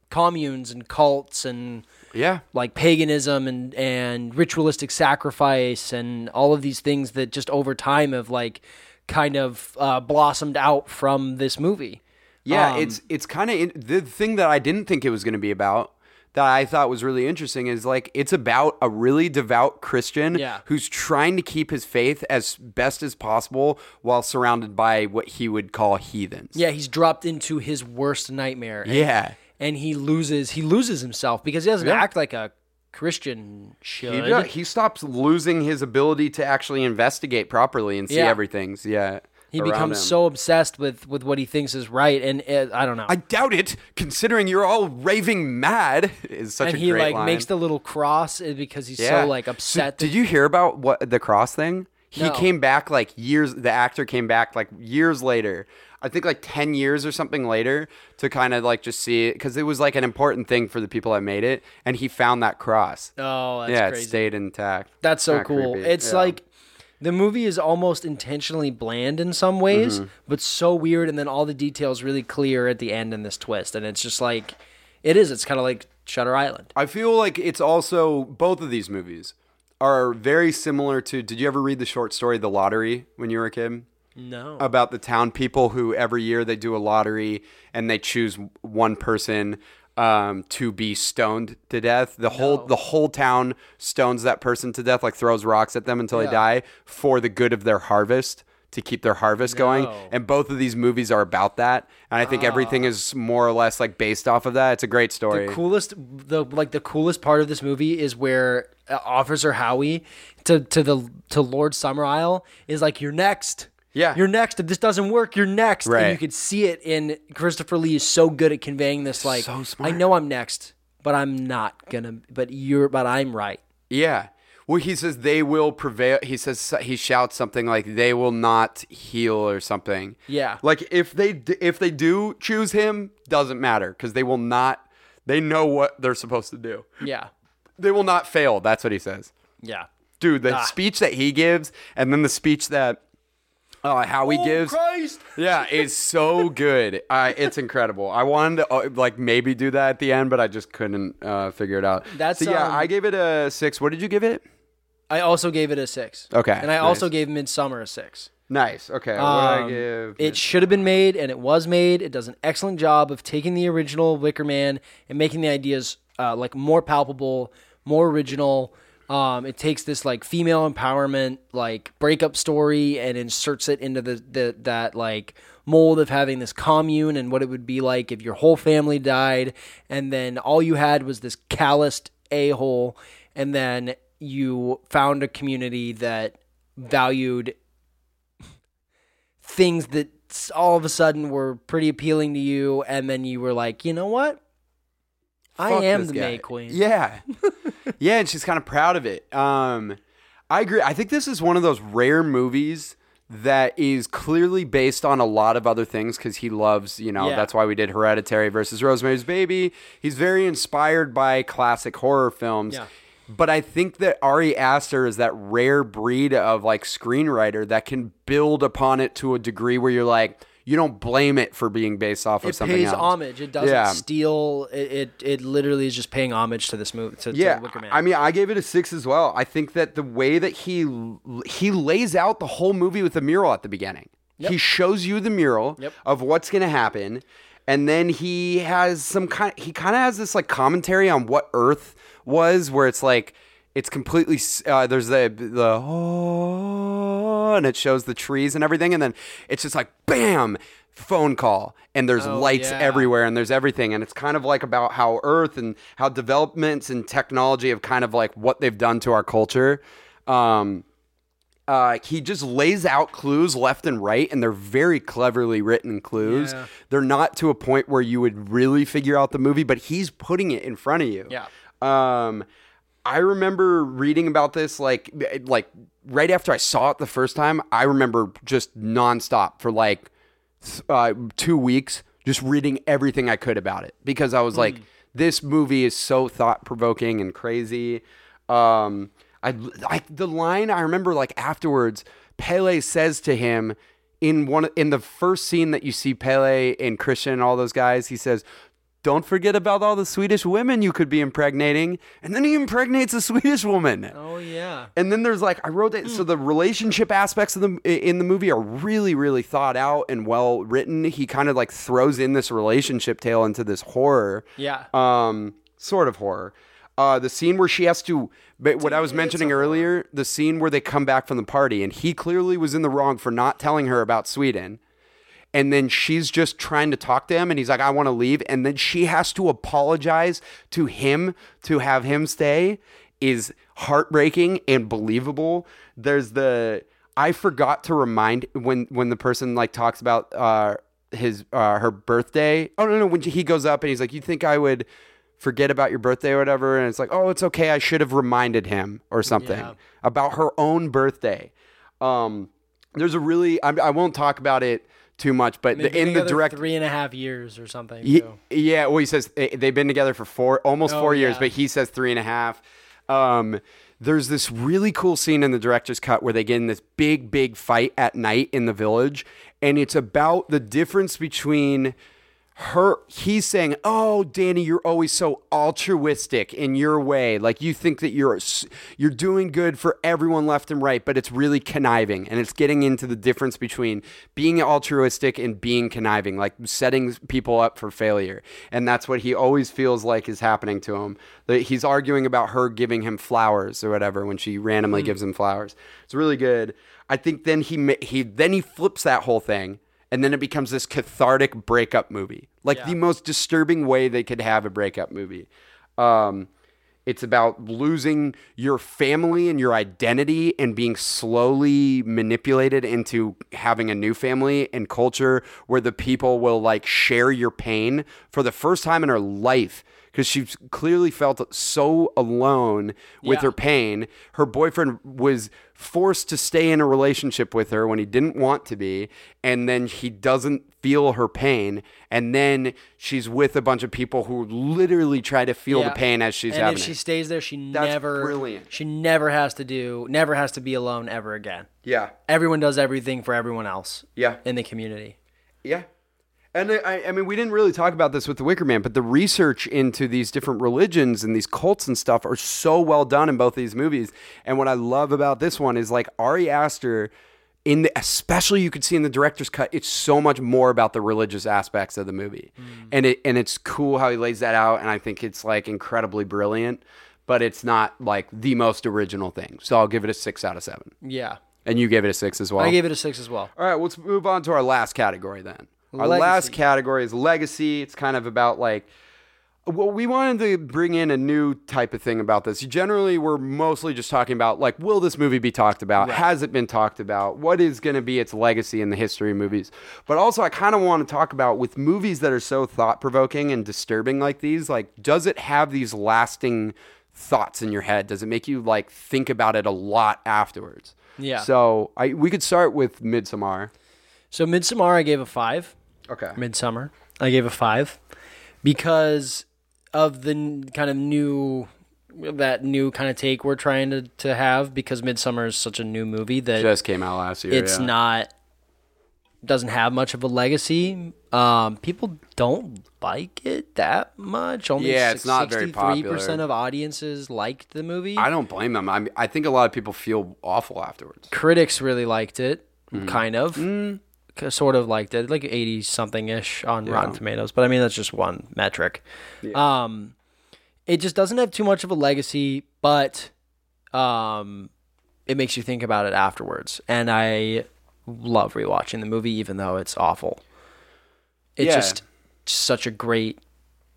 [SPEAKER 3] communes and cults and
[SPEAKER 1] Yeah.
[SPEAKER 3] like paganism and and ritualistic sacrifice and all of these things that just over time have like kind of uh, blossomed out from this movie.
[SPEAKER 1] Yeah,
[SPEAKER 3] Um,
[SPEAKER 1] it's it's kind of the thing that I didn't think it was going to be about that I thought was really interesting is like it's about a really devout Christian
[SPEAKER 3] Yeah.
[SPEAKER 1] who's trying to keep his faith as best as possible while surrounded by what he would call heathens.
[SPEAKER 3] Yeah, he's dropped into his worst nightmare. and-
[SPEAKER 1] Yeah.
[SPEAKER 3] and he loses he loses himself because he doesn't
[SPEAKER 1] Yeah.
[SPEAKER 3] act like a Christian should.
[SPEAKER 1] He, he stops losing his ability to actually investigate properly and see
[SPEAKER 3] Yeah.
[SPEAKER 1] everything's yeah.
[SPEAKER 3] He becomes
[SPEAKER 1] him.
[SPEAKER 3] so obsessed with with what he thinks is right, and it, I don't know.
[SPEAKER 1] I doubt it, considering you're all raving mad. Is such
[SPEAKER 3] and
[SPEAKER 1] a
[SPEAKER 3] he
[SPEAKER 1] great
[SPEAKER 3] like
[SPEAKER 1] line.
[SPEAKER 3] makes the little cross uh, because he's
[SPEAKER 1] Yeah.
[SPEAKER 3] so like
[SPEAKER 1] So
[SPEAKER 3] upset.
[SPEAKER 1] did you hear about what the cross thing? He
[SPEAKER 3] No.
[SPEAKER 1] came back like years. The actor came back like years later. I think like ten years or something later to kind of like just see it because it was like an important thing for the people that made it, and he found that cross.
[SPEAKER 3] Oh, that's
[SPEAKER 1] yeah,
[SPEAKER 3] crazy.
[SPEAKER 1] it stayed intact.
[SPEAKER 3] That's so cool.
[SPEAKER 1] creepy.
[SPEAKER 3] It's
[SPEAKER 1] Yeah.
[SPEAKER 3] like the movie is almost intentionally bland in some ways,
[SPEAKER 1] Mm-hmm.
[SPEAKER 3] but so weird, and then all the details really clear at the end in this twist, and it's just like it is. It's kind of like Shutter Island.
[SPEAKER 1] I feel like it's also both of these movies are very similar to. Did you ever read the short story The Lottery when you were a kid?
[SPEAKER 3] No.
[SPEAKER 1] about the town people who every year they do a lottery and they choose one person um, to be stoned to death. The whole the whole town stones that person to death, like throws rocks at them until
[SPEAKER 3] Yeah.
[SPEAKER 1] they die for the good of their harvest to keep their harvest going. And both of these movies are about that. And I think everything is more or less like based off of that. It's a great story.
[SPEAKER 3] the coolest the like the coolest part of this movie is where uh, Officer Howie to to the to Lord Summerisle is like you're next.
[SPEAKER 1] Yeah.
[SPEAKER 3] You're next. If this doesn't work, you're next. And
[SPEAKER 1] Right.
[SPEAKER 3] you could see it in Christopher Lee is so good at conveying this like
[SPEAKER 1] So.
[SPEAKER 3] I know I'm next, but I'm not gonna but you're but I'm right.
[SPEAKER 1] Yeah. Well, he says they will prevail. He says he shouts something like they will not heal or something.
[SPEAKER 3] Yeah.
[SPEAKER 1] Like if they if they do choose him, doesn't matter because they will not. They know what they're supposed to do.
[SPEAKER 3] Yeah.
[SPEAKER 1] They will not fail. That's what he says.
[SPEAKER 3] Yeah.
[SPEAKER 1] Dude, the
[SPEAKER 3] Ah.
[SPEAKER 1] speech that he gives, and then the speech that uh, Howie gives.
[SPEAKER 3] Christ.
[SPEAKER 1] Yeah, it's so good. Uh, it's incredible. I wanted to uh, like maybe do that at the end, but I just couldn't uh, figure it out.
[SPEAKER 3] That's,
[SPEAKER 1] so, yeah.
[SPEAKER 3] um,
[SPEAKER 1] I gave it a six. What did you give it?
[SPEAKER 3] I also gave it a six.
[SPEAKER 1] Okay,
[SPEAKER 3] And I also gave Midsommar a six.
[SPEAKER 1] Nice. Okay. what did I
[SPEAKER 3] Um,
[SPEAKER 1] give?
[SPEAKER 3] It should have been made, and it was made. It does an excellent job of taking the original Wicker Man and making the ideas uh, like more palpable, more original. Um, it takes this like female empowerment like breakup story and inserts it into the, the that like mold of having this commune and what it would be like if your whole family died, and then all you had was this calloused a hole, and then you found a community that valued things that all of a sudden were pretty appealing to you, and then you were like, you know what? I am the
[SPEAKER 1] guy.
[SPEAKER 3] May Queen.
[SPEAKER 1] Yeah. Yeah, and she's kind of proud of it. Um, I agree. I think this is one of those rare movies that is clearly based on a lot of other things because he loves, you know,
[SPEAKER 3] Yeah.
[SPEAKER 1] that's why we did Hereditary versus Rosemary's Baby. He's very inspired by classic horror films.
[SPEAKER 3] Yeah.
[SPEAKER 1] But I think that Ari Aster is that rare breed of like screenwriter that can build upon it to a degree where you're like, you don't blame it for being based off of
[SPEAKER 3] It
[SPEAKER 1] something
[SPEAKER 3] pays
[SPEAKER 1] else.
[SPEAKER 3] homage. It doesn't
[SPEAKER 1] Yeah.
[SPEAKER 3] steal. It, it it literally is just paying homage to this movie. To,
[SPEAKER 1] Yeah,
[SPEAKER 3] to Wicker Man.
[SPEAKER 1] I mean, I gave it a six as well. I think that the way that he he lays out the whole movie with the mural at the beginning, he shows you the mural
[SPEAKER 3] Yep.
[SPEAKER 1] of what's going to happen, and then he has some kind. He kind of has this like commentary on what Earth was, where it's like it's completely. Uh, there's the the oh, and it shows the trees and everything, and then it's just like bam. Phone call and there's
[SPEAKER 3] Oh,
[SPEAKER 1] lights
[SPEAKER 3] yeah.
[SPEAKER 1] everywhere and there's everything and it's kind of like about how earth and how developments and technology have kind of like what they've done to our culture um uh, he just lays out clues left and right, and they're very cleverly written clues.
[SPEAKER 3] Yeah.
[SPEAKER 1] They're not to a point where you would really figure out the movie, but he's putting it in front of you.
[SPEAKER 3] Yeah.
[SPEAKER 1] Um, I remember reading about this like like right after I saw it the first time. I remember just nonstop for like uh, two weeks, just reading everything I could about it because I was like, this movie is so thought provoking and crazy. Um, I like the line I remember like afterwards. Pelle says to him in one in the first scene that you see Pelle and Christian and all those guys. He says. Don't forget about all the Swedish women you could be impregnating. And then he impregnates a Swedish woman.
[SPEAKER 3] oh yeah.
[SPEAKER 1] And then there's like I wrote that so the relationship aspects of the in the movie are really really thought out and well written. He kind of like throws in this relationship tale into this horror.
[SPEAKER 3] Yeah.
[SPEAKER 1] Um sort of horror. Uh, the scene where she has to, but what I was mentioning earlier, the scene where they come back from the party and he clearly was in the wrong for not telling her about Sweden. And then she's just trying to talk to him and he's like, I want to leave. And then she has to apologize to him to have him stay is heartbreaking and believable. There's the, I forgot to remind when, when the person like talks about, uh, his, uh, her birthday. Oh, no, no. When he goes up and he's like, you think I would, forget about your birthday or whatever and it's like oh it's okay i should have reminded him or something
[SPEAKER 3] Yeah.
[SPEAKER 1] about her own birthday um there's a really I, I won't talk about it too much but the, in the direct
[SPEAKER 3] three and a half years or something. Too.
[SPEAKER 1] yeah well he says eh, they've been together for four almost
[SPEAKER 3] Oh,
[SPEAKER 1] four years but he says three and a half um there's this really cool scene in the director's cut where they get in this big big fight at night in the village and it's about the difference between her he's saying oh Dani you're always so altruistic in your way. Like you think that you're you're doing good for everyone left and right but it's really conniving and it's getting into the difference between being altruistic and being conniving like setting people up for failure. And that's what he always feels like is happening to him. That he's arguing about her giving him flowers or whatever when she randomly mm-hmm. gives him flowers. It's really good. I think then he he then he flips that whole thing and then it becomes this cathartic breakup movie. Like the most disturbing way they could have a breakup movie. Um, it's about losing your family and your identity and being slowly manipulated into having a new family and culture where the people will like share your pain for the first time in her life because she clearly felt so alone with
[SPEAKER 3] Yeah.
[SPEAKER 1] her pain. Her boyfriend was forced to stay in a relationship with her when he didn't want to be, and then he doesn't feel her pain. And then she's with a bunch of people who literally try to feel the pain as she's
[SPEAKER 3] and
[SPEAKER 1] having
[SPEAKER 3] if she
[SPEAKER 1] it.
[SPEAKER 3] stays there, she
[SPEAKER 1] That's
[SPEAKER 3] never
[SPEAKER 1] brilliant.
[SPEAKER 3] She never has to do, never has to be alone ever again.
[SPEAKER 1] Yeah,
[SPEAKER 3] Everyone does everything for everyone else.
[SPEAKER 1] Yeah.
[SPEAKER 3] in the community.
[SPEAKER 1] yeah. And I- I, mean, we didn't really talk about this with the Wicker Man, but the research into these different religions and these cults and stuff are so well done in both these movies. And what I love about this one is like Ari Aster, in the, especially you could see in the director's cut, it's so much more about the religious aspects of the movie, mm. and it and it's cool how he lays that out. And I think it's like incredibly brilliant, but it's not like the most original thing. So I'll give it a six out of seven.
[SPEAKER 3] Yeah,
[SPEAKER 1] And you gave it a six as well.
[SPEAKER 3] I gave it a six as well.
[SPEAKER 1] All right, let's move on to our last category then. Our
[SPEAKER 3] Legacy.
[SPEAKER 1] last category is legacy. It's kind of about like, well, we wanted to bring in a new type of thing about this. Generally, we're mostly just talking about like, will this movie be talked about? Has it been talked about? What is going to be its legacy in the history of movies? But also, I kind of want to talk about with movies that are so thought provoking and disturbing like these, like, does it have these lasting thoughts in your head? Does it make you like think about it a lot afterwards?
[SPEAKER 3] Yeah.
[SPEAKER 1] So I we could start with Midsommar.
[SPEAKER 3] So Midsommar, I gave a five.
[SPEAKER 1] Okay.
[SPEAKER 3] Midsommar, I gave a five because of the n- kind of new that new kind of take we're trying to, to have because Midsommar is such a new movie that
[SPEAKER 1] Just came out last year.
[SPEAKER 3] it's
[SPEAKER 1] yeah.
[SPEAKER 3] not doesn't have much of a legacy. Um, people don't like it that much. Only
[SPEAKER 1] Yeah, it's not very popular.
[SPEAKER 3] percent of audiences liked the movie.
[SPEAKER 1] I don't blame them. I mean, I think a lot of people feel awful afterwards.
[SPEAKER 3] Critics really liked it,
[SPEAKER 1] Mm-hmm.
[SPEAKER 3] kind of, K- sort of liked it, like eighty something ish on Rotten Tomatoes. But I mean, that's just one metric. Um, it just doesn't have too much of a legacy, but um, it makes you think about it afterwards. And I love rewatching the movie, even though it's awful. It's
[SPEAKER 1] Yeah.
[SPEAKER 3] just such a great,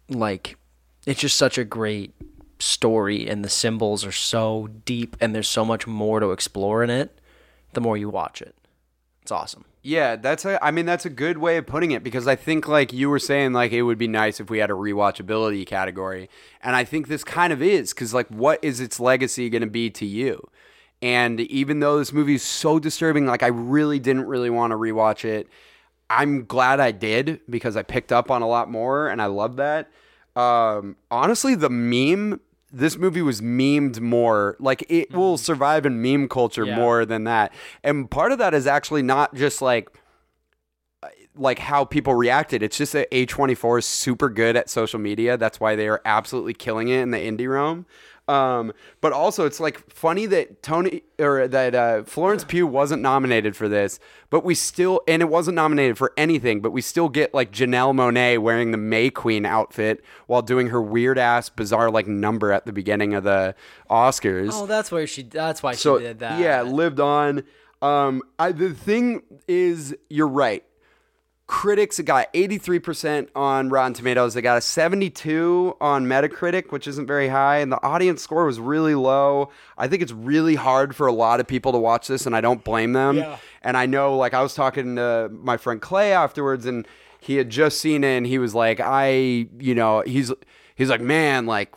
[SPEAKER 3] like, it's just such a great story, and the symbols are so deep, and there's so much more to explore in it. The more you watch it, it's awesome.
[SPEAKER 1] Yeah, that's a. I mean, that's a good way of putting it because I think, like you were saying, like it would be nice if we had a rewatchability category, and I think this kind of is because, like, what is its legacy going to be to you? And even though this movie is so disturbing, like I really didn't really want to rewatch it. I'm glad I did because I picked up on a lot more, and I love that. Um, honestly, the meme. This movie was memed more. Like it will mm. survive in meme culture
[SPEAKER 3] Yeah.
[SPEAKER 1] more than that. And part of that is actually not just like uh, like how people reacted. It's just that A24 is super good at social media. That's why they are absolutely killing it in the indie realm. Um, but also, it's like funny that Toni or that uh, Florence Pugh wasn't nominated for this, but we still, and it wasn't nominated for anything, but we still get like Janelle Monáe wearing the May Queen outfit while doing her weird ass, bizarre like number at the beginning of the Oscars
[SPEAKER 3] Oh, that's where she. That's why
[SPEAKER 1] so
[SPEAKER 3] she did that.
[SPEAKER 1] yeah lived on um I, the thing is you're right critics it got 83% on rotten tomatoes. They got a 72 on metacritic which isn't very high and the audience score was really low. I think it's really hard for a lot of people to watch this and i don't blame them.
[SPEAKER 3] Yeah.
[SPEAKER 1] and i know like i was talking to my friend clay afterwards and he had just seen it and he was like i you know he's he's like man like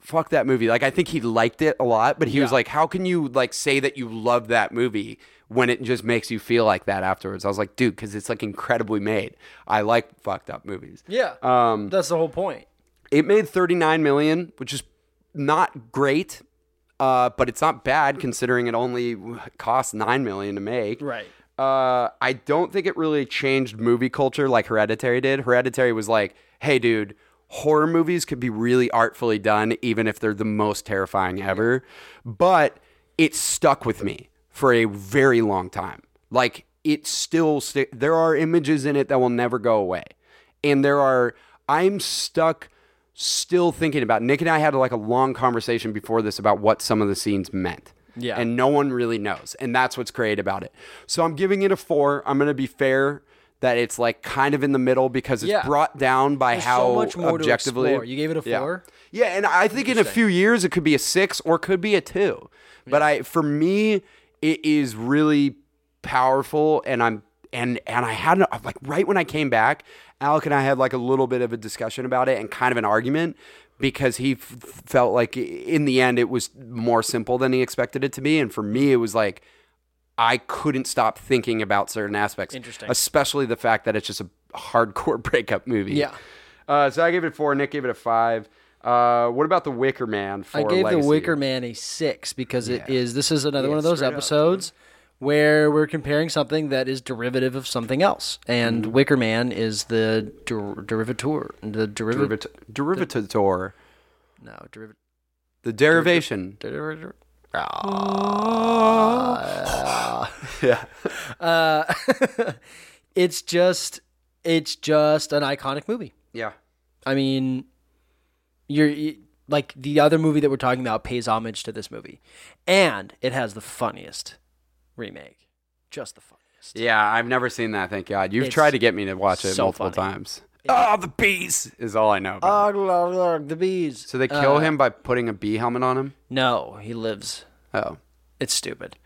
[SPEAKER 1] fuck that movie. Like I think he liked it a lot, but he was like, how can you like say that you love that movie when it just makes you feel like that afterwards? I was like, dude, because it's like incredibly made. I like fucked up movies.
[SPEAKER 3] Yeah.
[SPEAKER 1] Um,
[SPEAKER 3] that's the whole point.
[SPEAKER 1] it made 39 million, which is not great, uh, but it's not bad considering it only cost nine million to make.
[SPEAKER 3] Right.
[SPEAKER 1] Uh, I don't think it really changed movie culture like Hereditary did. Hereditary was like, hey, dude, horror movies could be really artfully done, even if they're the most terrifying ever. But it stuck with me for a very long time. Like, it still, sti- there are images in it that will never go away. And there are, I'm stuck still thinking about, Nick and I had like a long conversation before this about what some of the scenes meant.
[SPEAKER 3] Yeah.
[SPEAKER 1] And no one really knows. And that's what's great about it. So I'm giving it a four. I'm going to be fair that it's like kind of in the middle because it's
[SPEAKER 3] Yeah.
[SPEAKER 1] brought down by
[SPEAKER 3] There's
[SPEAKER 1] how
[SPEAKER 3] so much more
[SPEAKER 1] objectively.
[SPEAKER 3] You gave it a
[SPEAKER 1] Yeah.
[SPEAKER 3] four?
[SPEAKER 1] Yeah. And I think in a few years it could be a six or could be a two. But I, for me, it is really powerful. And I'm, and, and I had like right when I came back, Alec and I had like a little bit of a discussion about it and kind of an argument because he f- felt like in the end it was more simple than he expected it to be. And for me, it was like, I couldn't stop thinking about certain aspects.
[SPEAKER 3] Interesting.
[SPEAKER 1] Especially the fact that it's just a hardcore *laughs* breakup movie.
[SPEAKER 3] Yeah.
[SPEAKER 1] Uh, so I gave it a four. Nick gave it a five. Uh, what about the Wicker Man? For
[SPEAKER 3] I gave
[SPEAKER 1] Legacy?
[SPEAKER 3] the Wicker Man a six because it
[SPEAKER 1] Yeah.
[SPEAKER 3] is. This is another
[SPEAKER 1] Yeah,
[SPEAKER 3] one of those
[SPEAKER 1] straight up,
[SPEAKER 3] episodes where we're comparing something that is derivative of something else, and
[SPEAKER 1] Mm-hmm.
[SPEAKER 3] Wicker Man is the der- derivator. The derivative.
[SPEAKER 1] Derivit- Derivator.
[SPEAKER 3] no, derivative.
[SPEAKER 1] The derivation.
[SPEAKER 3] Derivator. *laughs*
[SPEAKER 1] Yeah. *laughs*
[SPEAKER 3] Uh, *laughs* it's just, it's just an iconic movie.
[SPEAKER 1] Yeah.
[SPEAKER 3] I mean, you're you, like the other movie that we're talking about pays homage to this movie, and it has the funniest remake, just the funniest.
[SPEAKER 1] Yeah, I've never seen that. Thank God. You've
[SPEAKER 3] It's
[SPEAKER 1] tried to get me to watch it
[SPEAKER 3] so
[SPEAKER 1] multiple
[SPEAKER 3] funny.
[SPEAKER 1] times. Oh, the bees is all I know. About.
[SPEAKER 3] Oh, the bees.
[SPEAKER 1] so they kill
[SPEAKER 3] Uh,
[SPEAKER 1] him by putting a bee helmet on him.
[SPEAKER 3] No, he lives.
[SPEAKER 1] Oh.
[SPEAKER 3] It's stupid.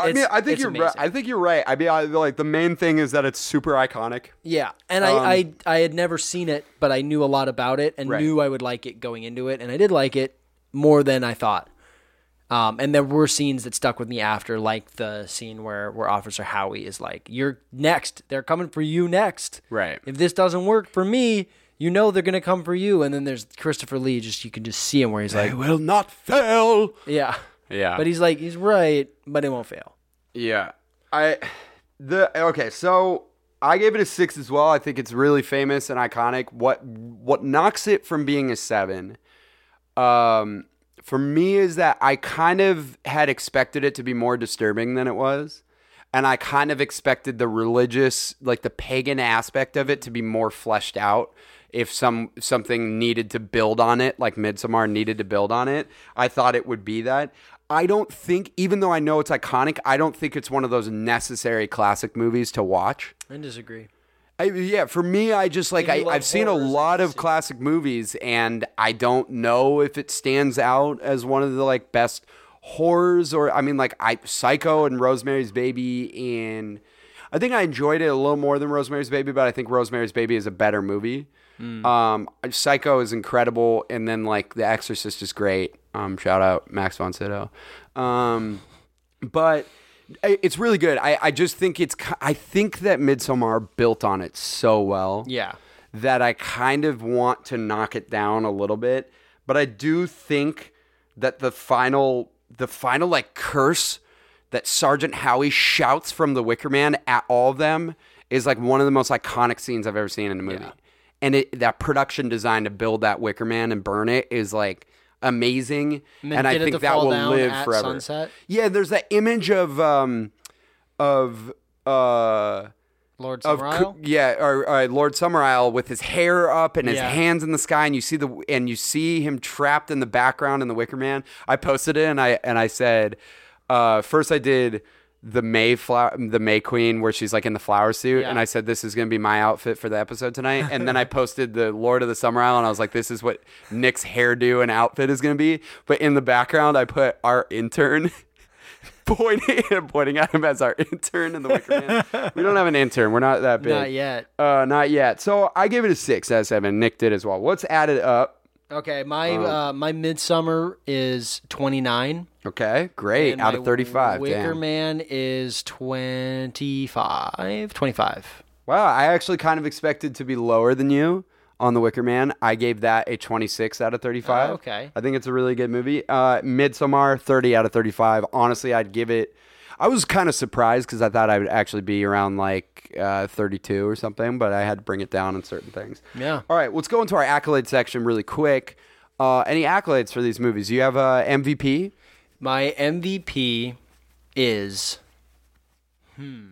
[SPEAKER 1] I mean, I think you're right. I think you're right. I mean, I, like the main thing is that it's super iconic.
[SPEAKER 3] Yeah, and
[SPEAKER 1] Um,
[SPEAKER 3] I, I I had never seen it, but I knew a lot about it and
[SPEAKER 1] Right.
[SPEAKER 3] knew I would like it going into it, and I did like it more than I thought. Um, and there were scenes that stuck with me after, like the scene where where Officer Howie is like, "You're next. They're coming for you next.
[SPEAKER 1] Right.
[SPEAKER 3] If this doesn't work for me, you know they're gonna come for you." And then there's Christopher Lee. Just you can just see him where he's like, "I
[SPEAKER 1] will not fail.
[SPEAKER 3] "Yeah,
[SPEAKER 1] Yeah.
[SPEAKER 3] but he's like, he's right, but it won't fail."
[SPEAKER 1] Yeah. I the okay, so I gave it a 6 as well. I think it's really famous and iconic. What what knocks it from being a 7 um for me is that I kind of had expected it to be more disturbing than it was. And I kind of expected the religious, like the pagan aspect of it to be more fleshed out. If some something needed to build on it, like Midsommar needed to build on it, I thought it would be that. I don't think, even though I know it's iconic, I don't think it's one of those necessary classic movies to watch.
[SPEAKER 3] I disagree.
[SPEAKER 1] I, yeah, for me, I just like I, I've seen a lot of classic movies, and I don't know if it stands out as one of the like best horrors. Or I mean, like I Psycho and Rosemary's Baby, and I think I enjoyed it a little more than Rosemary's Baby, but I think Rosemary's Baby is a better movie. Um, Psycho is incredible, and then like The Exorcist is great. Um, shout out Max von Sydow. Um, but it's really good. I, I just think it's I think that Midsommar built on it so well.
[SPEAKER 3] Yeah.
[SPEAKER 1] That I kind of want to knock it down a little bit, but I do think that the final the final like curse that Sergeant Howie shouts from the Wicker Man at all of them is like one of the most iconic scenes I've ever seen in a movie.
[SPEAKER 3] Yeah.
[SPEAKER 1] And it, that production design to build that Wicker Man and burn it is like amazing.
[SPEAKER 3] And
[SPEAKER 1] And, I think that will live
[SPEAKER 3] at
[SPEAKER 1] forever.
[SPEAKER 3] sunset?
[SPEAKER 1] Yeah, there's that image of um of uh
[SPEAKER 3] Lord
[SPEAKER 1] of
[SPEAKER 3] Summerisle?
[SPEAKER 1] Coo- yeah, or uh, Lord Summerisle with his hair up and his
[SPEAKER 3] Yeah.
[SPEAKER 1] hands in the sky, and you see the and you see him trapped in the background in the Wicker Man. I posted it and I and I said, uh, first I did the May flower, the May Queen, where she's like in the flower suit,
[SPEAKER 3] Yeah.
[SPEAKER 1] and I said this is gonna be my outfit for the episode tonight. And then I *laughs* posted the Lord of the Summerisle, and I was like, this is what Nick's hairdo and outfit is gonna be. But in the background, I put our intern. *laughs* Pointing, *laughs* pointing at him as our intern in the Wicker Man. We don't have an intern. We're not that big.
[SPEAKER 3] Not yet.
[SPEAKER 1] Uh, not yet. So I gave it a six out of seven. Nick did as well. What's added up?
[SPEAKER 3] Okay, my
[SPEAKER 1] Oh.
[SPEAKER 3] uh, my Midsommar is 29.
[SPEAKER 1] Okay, great.
[SPEAKER 3] and
[SPEAKER 1] out
[SPEAKER 3] my
[SPEAKER 1] of thirty-five.
[SPEAKER 3] Wicker
[SPEAKER 1] Damn.
[SPEAKER 3] Man is 25. 25.
[SPEAKER 1] Wow, I actually kind of expected to be lower than you on the Wicker Man. I gave that a twenty-six out of thirty-five.
[SPEAKER 3] Oh, okay.
[SPEAKER 1] I think it's a really good movie. Uh, Midsommar, thirty out of thirty-five. Honestly, I'd give it. I was kind of surprised because I thought I would actually be around like uh, 32 or something, but I had to bring it down on certain things.
[SPEAKER 3] Yeah.
[SPEAKER 1] All right, let's go into our accolade section really quick. Uh, any accolades for these movies? You have a MVP?
[SPEAKER 3] My MVP is Hmm.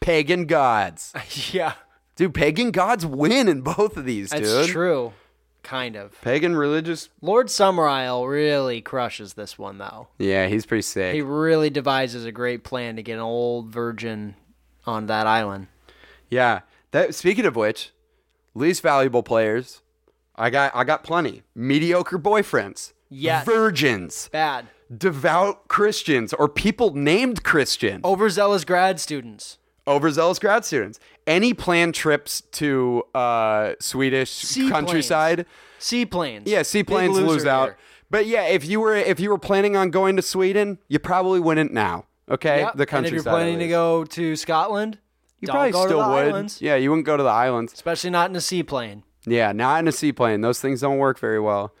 [SPEAKER 1] Pagan gods. *laughs*
[SPEAKER 3] yeah,
[SPEAKER 1] Dude, pagan gods win in both of these,
[SPEAKER 3] that's
[SPEAKER 1] dude.
[SPEAKER 3] true. Kind of.
[SPEAKER 1] Pagan religious.
[SPEAKER 3] Lord Summerisle really crushes this one though.
[SPEAKER 1] Yeah, he's pretty sick.
[SPEAKER 3] He really devises a great plan to get an old virgin on that island.
[SPEAKER 1] yeah. That speaking of which, least valuable players. I got I got plenty. Mediocre boyfriends.
[SPEAKER 3] Yes.
[SPEAKER 1] Virgins.
[SPEAKER 3] Bad.
[SPEAKER 1] Devout Christians or people named Christian.
[SPEAKER 3] Overzealous grad students.
[SPEAKER 1] Overzealous grad students. Any planned trips to uh, Swedish
[SPEAKER 3] Seaplanes.
[SPEAKER 1] countryside?
[SPEAKER 3] Seaplanes.
[SPEAKER 1] Yeah, seaplanes lose out.
[SPEAKER 3] here.
[SPEAKER 1] But yeah, if you were if you were planning on going to Sweden, you probably wouldn't now. Okay,
[SPEAKER 3] Yep.
[SPEAKER 1] the
[SPEAKER 3] and if you're planning to go to Scotland,
[SPEAKER 1] you probably still would.
[SPEAKER 3] islands,
[SPEAKER 1] Yeah, you wouldn't go to the islands.
[SPEAKER 3] especially not in a seaplane.
[SPEAKER 1] Yeah, not in a seaplane. Those things don't work very well.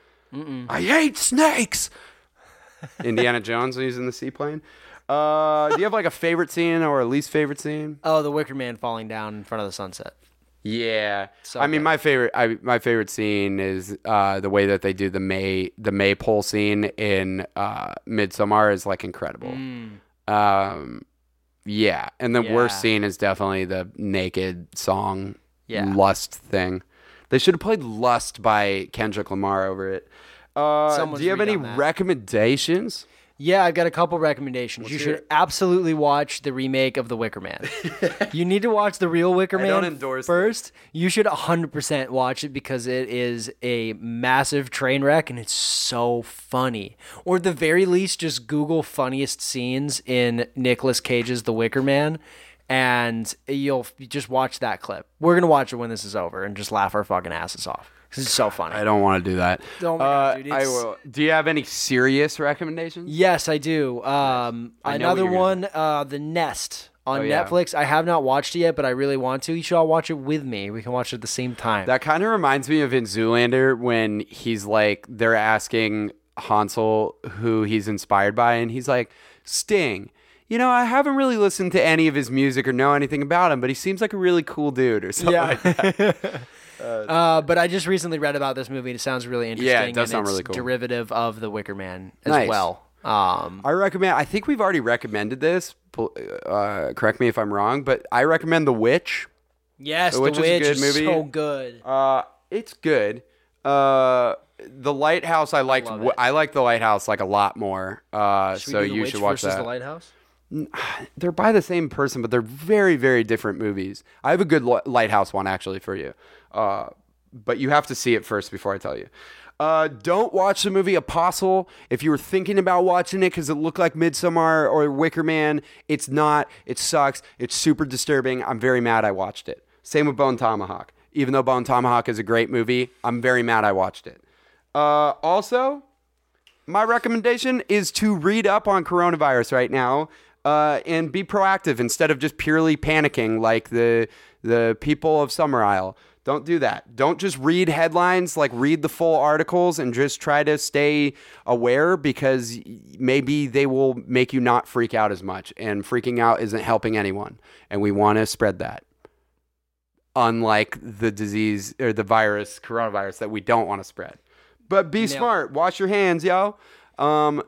[SPEAKER 1] I hate snakes. *laughs* Indiana Jones using the seaplane. Uh, do you have like a favorite scene or a least favorite scene?
[SPEAKER 3] Oh, the Wicker Man falling down in front of the sunset.
[SPEAKER 1] Yeah,
[SPEAKER 3] So
[SPEAKER 1] I mean
[SPEAKER 3] good.
[SPEAKER 1] my favorite. I, my favorite scene is uh, the way that they do the May the maypole scene in uh, Midsommar is like incredible. Um, yeah, and the
[SPEAKER 3] Yeah.
[SPEAKER 1] worst scene is definitely the naked song
[SPEAKER 3] Yeah.
[SPEAKER 1] "Lust" thing. They should have played "Lust" by Kendrick Lamar over it. Uh, do you have any recommendations?
[SPEAKER 3] Yeah, I've got a couple recommendations. you should
[SPEAKER 1] it.
[SPEAKER 3] absolutely watch the remake of The Wicker Man. *laughs* you need to watch the real Wicker
[SPEAKER 1] I
[SPEAKER 3] Man
[SPEAKER 1] don't endorse
[SPEAKER 3] first. You should 100% watch it because it is a massive train wreck and it's so funny. Or at the very least, just Google funniest scenes in Nicolas Cage's The Wicker Man and you'll just watch that clip. We're going to watch it when this is over and just laugh our fucking asses off. 'Cause is so funny.
[SPEAKER 1] I don't want to do that.
[SPEAKER 3] Oh my God,
[SPEAKER 1] Uh,
[SPEAKER 3] dude,
[SPEAKER 1] I
[SPEAKER 3] it's-
[SPEAKER 1] will. Do you have any serious recommendations?
[SPEAKER 3] Yes, I do. Um,
[SPEAKER 1] I know what
[SPEAKER 3] another
[SPEAKER 1] you're gonna
[SPEAKER 3] one, uh, The Nest on
[SPEAKER 1] Oh, yeah.
[SPEAKER 3] Netflix. I have not watched it yet, but I really want to. You should all watch it with me. We can watch it at the same time.
[SPEAKER 1] That kind of reminds me of in Zoolander when he's like, they're asking Hansel who he's inspired by, and he's like, Sting. You know, I haven't really listened to any of his music or know anything about him, but he seems like a really cool dude or something
[SPEAKER 3] Yeah. *laughs*
[SPEAKER 1] like that.
[SPEAKER 3] uh, but I just recently read about this movie. and It sounds really interesting.
[SPEAKER 1] Yeah, it does
[SPEAKER 3] and
[SPEAKER 1] sound
[SPEAKER 3] it's
[SPEAKER 1] really cool.
[SPEAKER 3] Derivative of The Wicker Man as
[SPEAKER 1] Nice.
[SPEAKER 3] well. Um,
[SPEAKER 1] I recommend, I think we've already recommended this. pl- Uh, correct me if I'm wrong, but I recommend The Witch.
[SPEAKER 3] yes,
[SPEAKER 1] The
[SPEAKER 3] The
[SPEAKER 1] Witch
[SPEAKER 3] Witch,
[SPEAKER 1] is a good
[SPEAKER 3] is
[SPEAKER 1] movie.
[SPEAKER 3] so good.
[SPEAKER 1] Uh, it's good. Uh, the Lighthouse, I liked.
[SPEAKER 3] love
[SPEAKER 1] w-
[SPEAKER 3] it.
[SPEAKER 1] I like the Lighthouse like a lot more. Uh,
[SPEAKER 3] Should we
[SPEAKER 1] so
[SPEAKER 3] do The
[SPEAKER 1] you
[SPEAKER 3] Witch
[SPEAKER 1] should watch
[SPEAKER 3] versus
[SPEAKER 1] that.
[SPEAKER 3] The Lighthouse. *sighs*
[SPEAKER 1] they're by the same person, but they're very, very different movies. I have a good li- Lighthouse one actually for you, uh, but you have to see it first before I tell you. Uh, don't watch the movie Apostle if you were thinking about watching it because it looked like Midsommar or Wicker Man. It's not. It sucks. It's super disturbing. I'm very mad I watched it. Same with Bone Tomahawk. Even though Bone Tomahawk is a great movie, I'm very mad I watched it. Uh, also, my recommendation is to read up on coronavirus right now uh, and be proactive instead of just purely panicking like the the people of Summerisle. Don't do that. Don't just read headlines, like read the full articles and just try to stay aware because maybe they will make you not freak out as much. And freaking out isn't helping anyone. And we want to spread that. Unlike the disease or the virus, coronavirus, that we don't want to spread. But be smart. Wash your hands, yo. Um,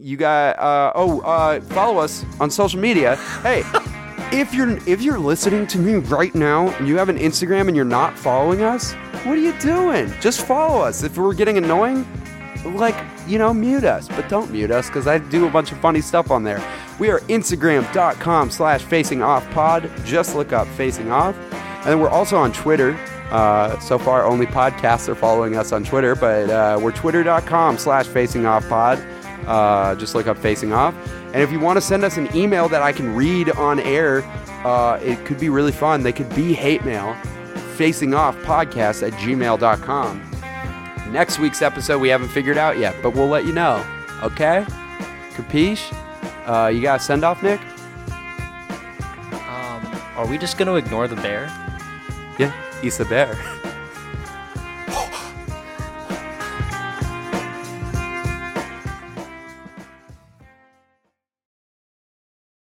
[SPEAKER 1] you got uh, oh uh, follow us on social media. Hey, *laughs* if you're if you're listening to me right now and you have an Instagram and you're not following us, what are you doing? Just follow us. If we're getting annoying, like you know, mute us, but don't mute us because I do a bunch of funny stuff on there. We are Instagram.com slash facing off pod. Just look up facing off. And then we're also on Twitter. Uh, so far, only podcasts are following us on Twitter, but uh, we're twitter.com slash facing off pod. Uh, just look up facing off. And if you want to send us an email that I can read on air, uh, it could be really fun. They could be hate mail. Facing off podcast at gmail.com. Next week's episode we haven't figured out yet, but we'll let you know. Okay? Capiche? Uh, you got a send off, Nick?
[SPEAKER 3] Um, are we just going to ignore the bear?
[SPEAKER 1] Yeah, he's the bear. *laughs*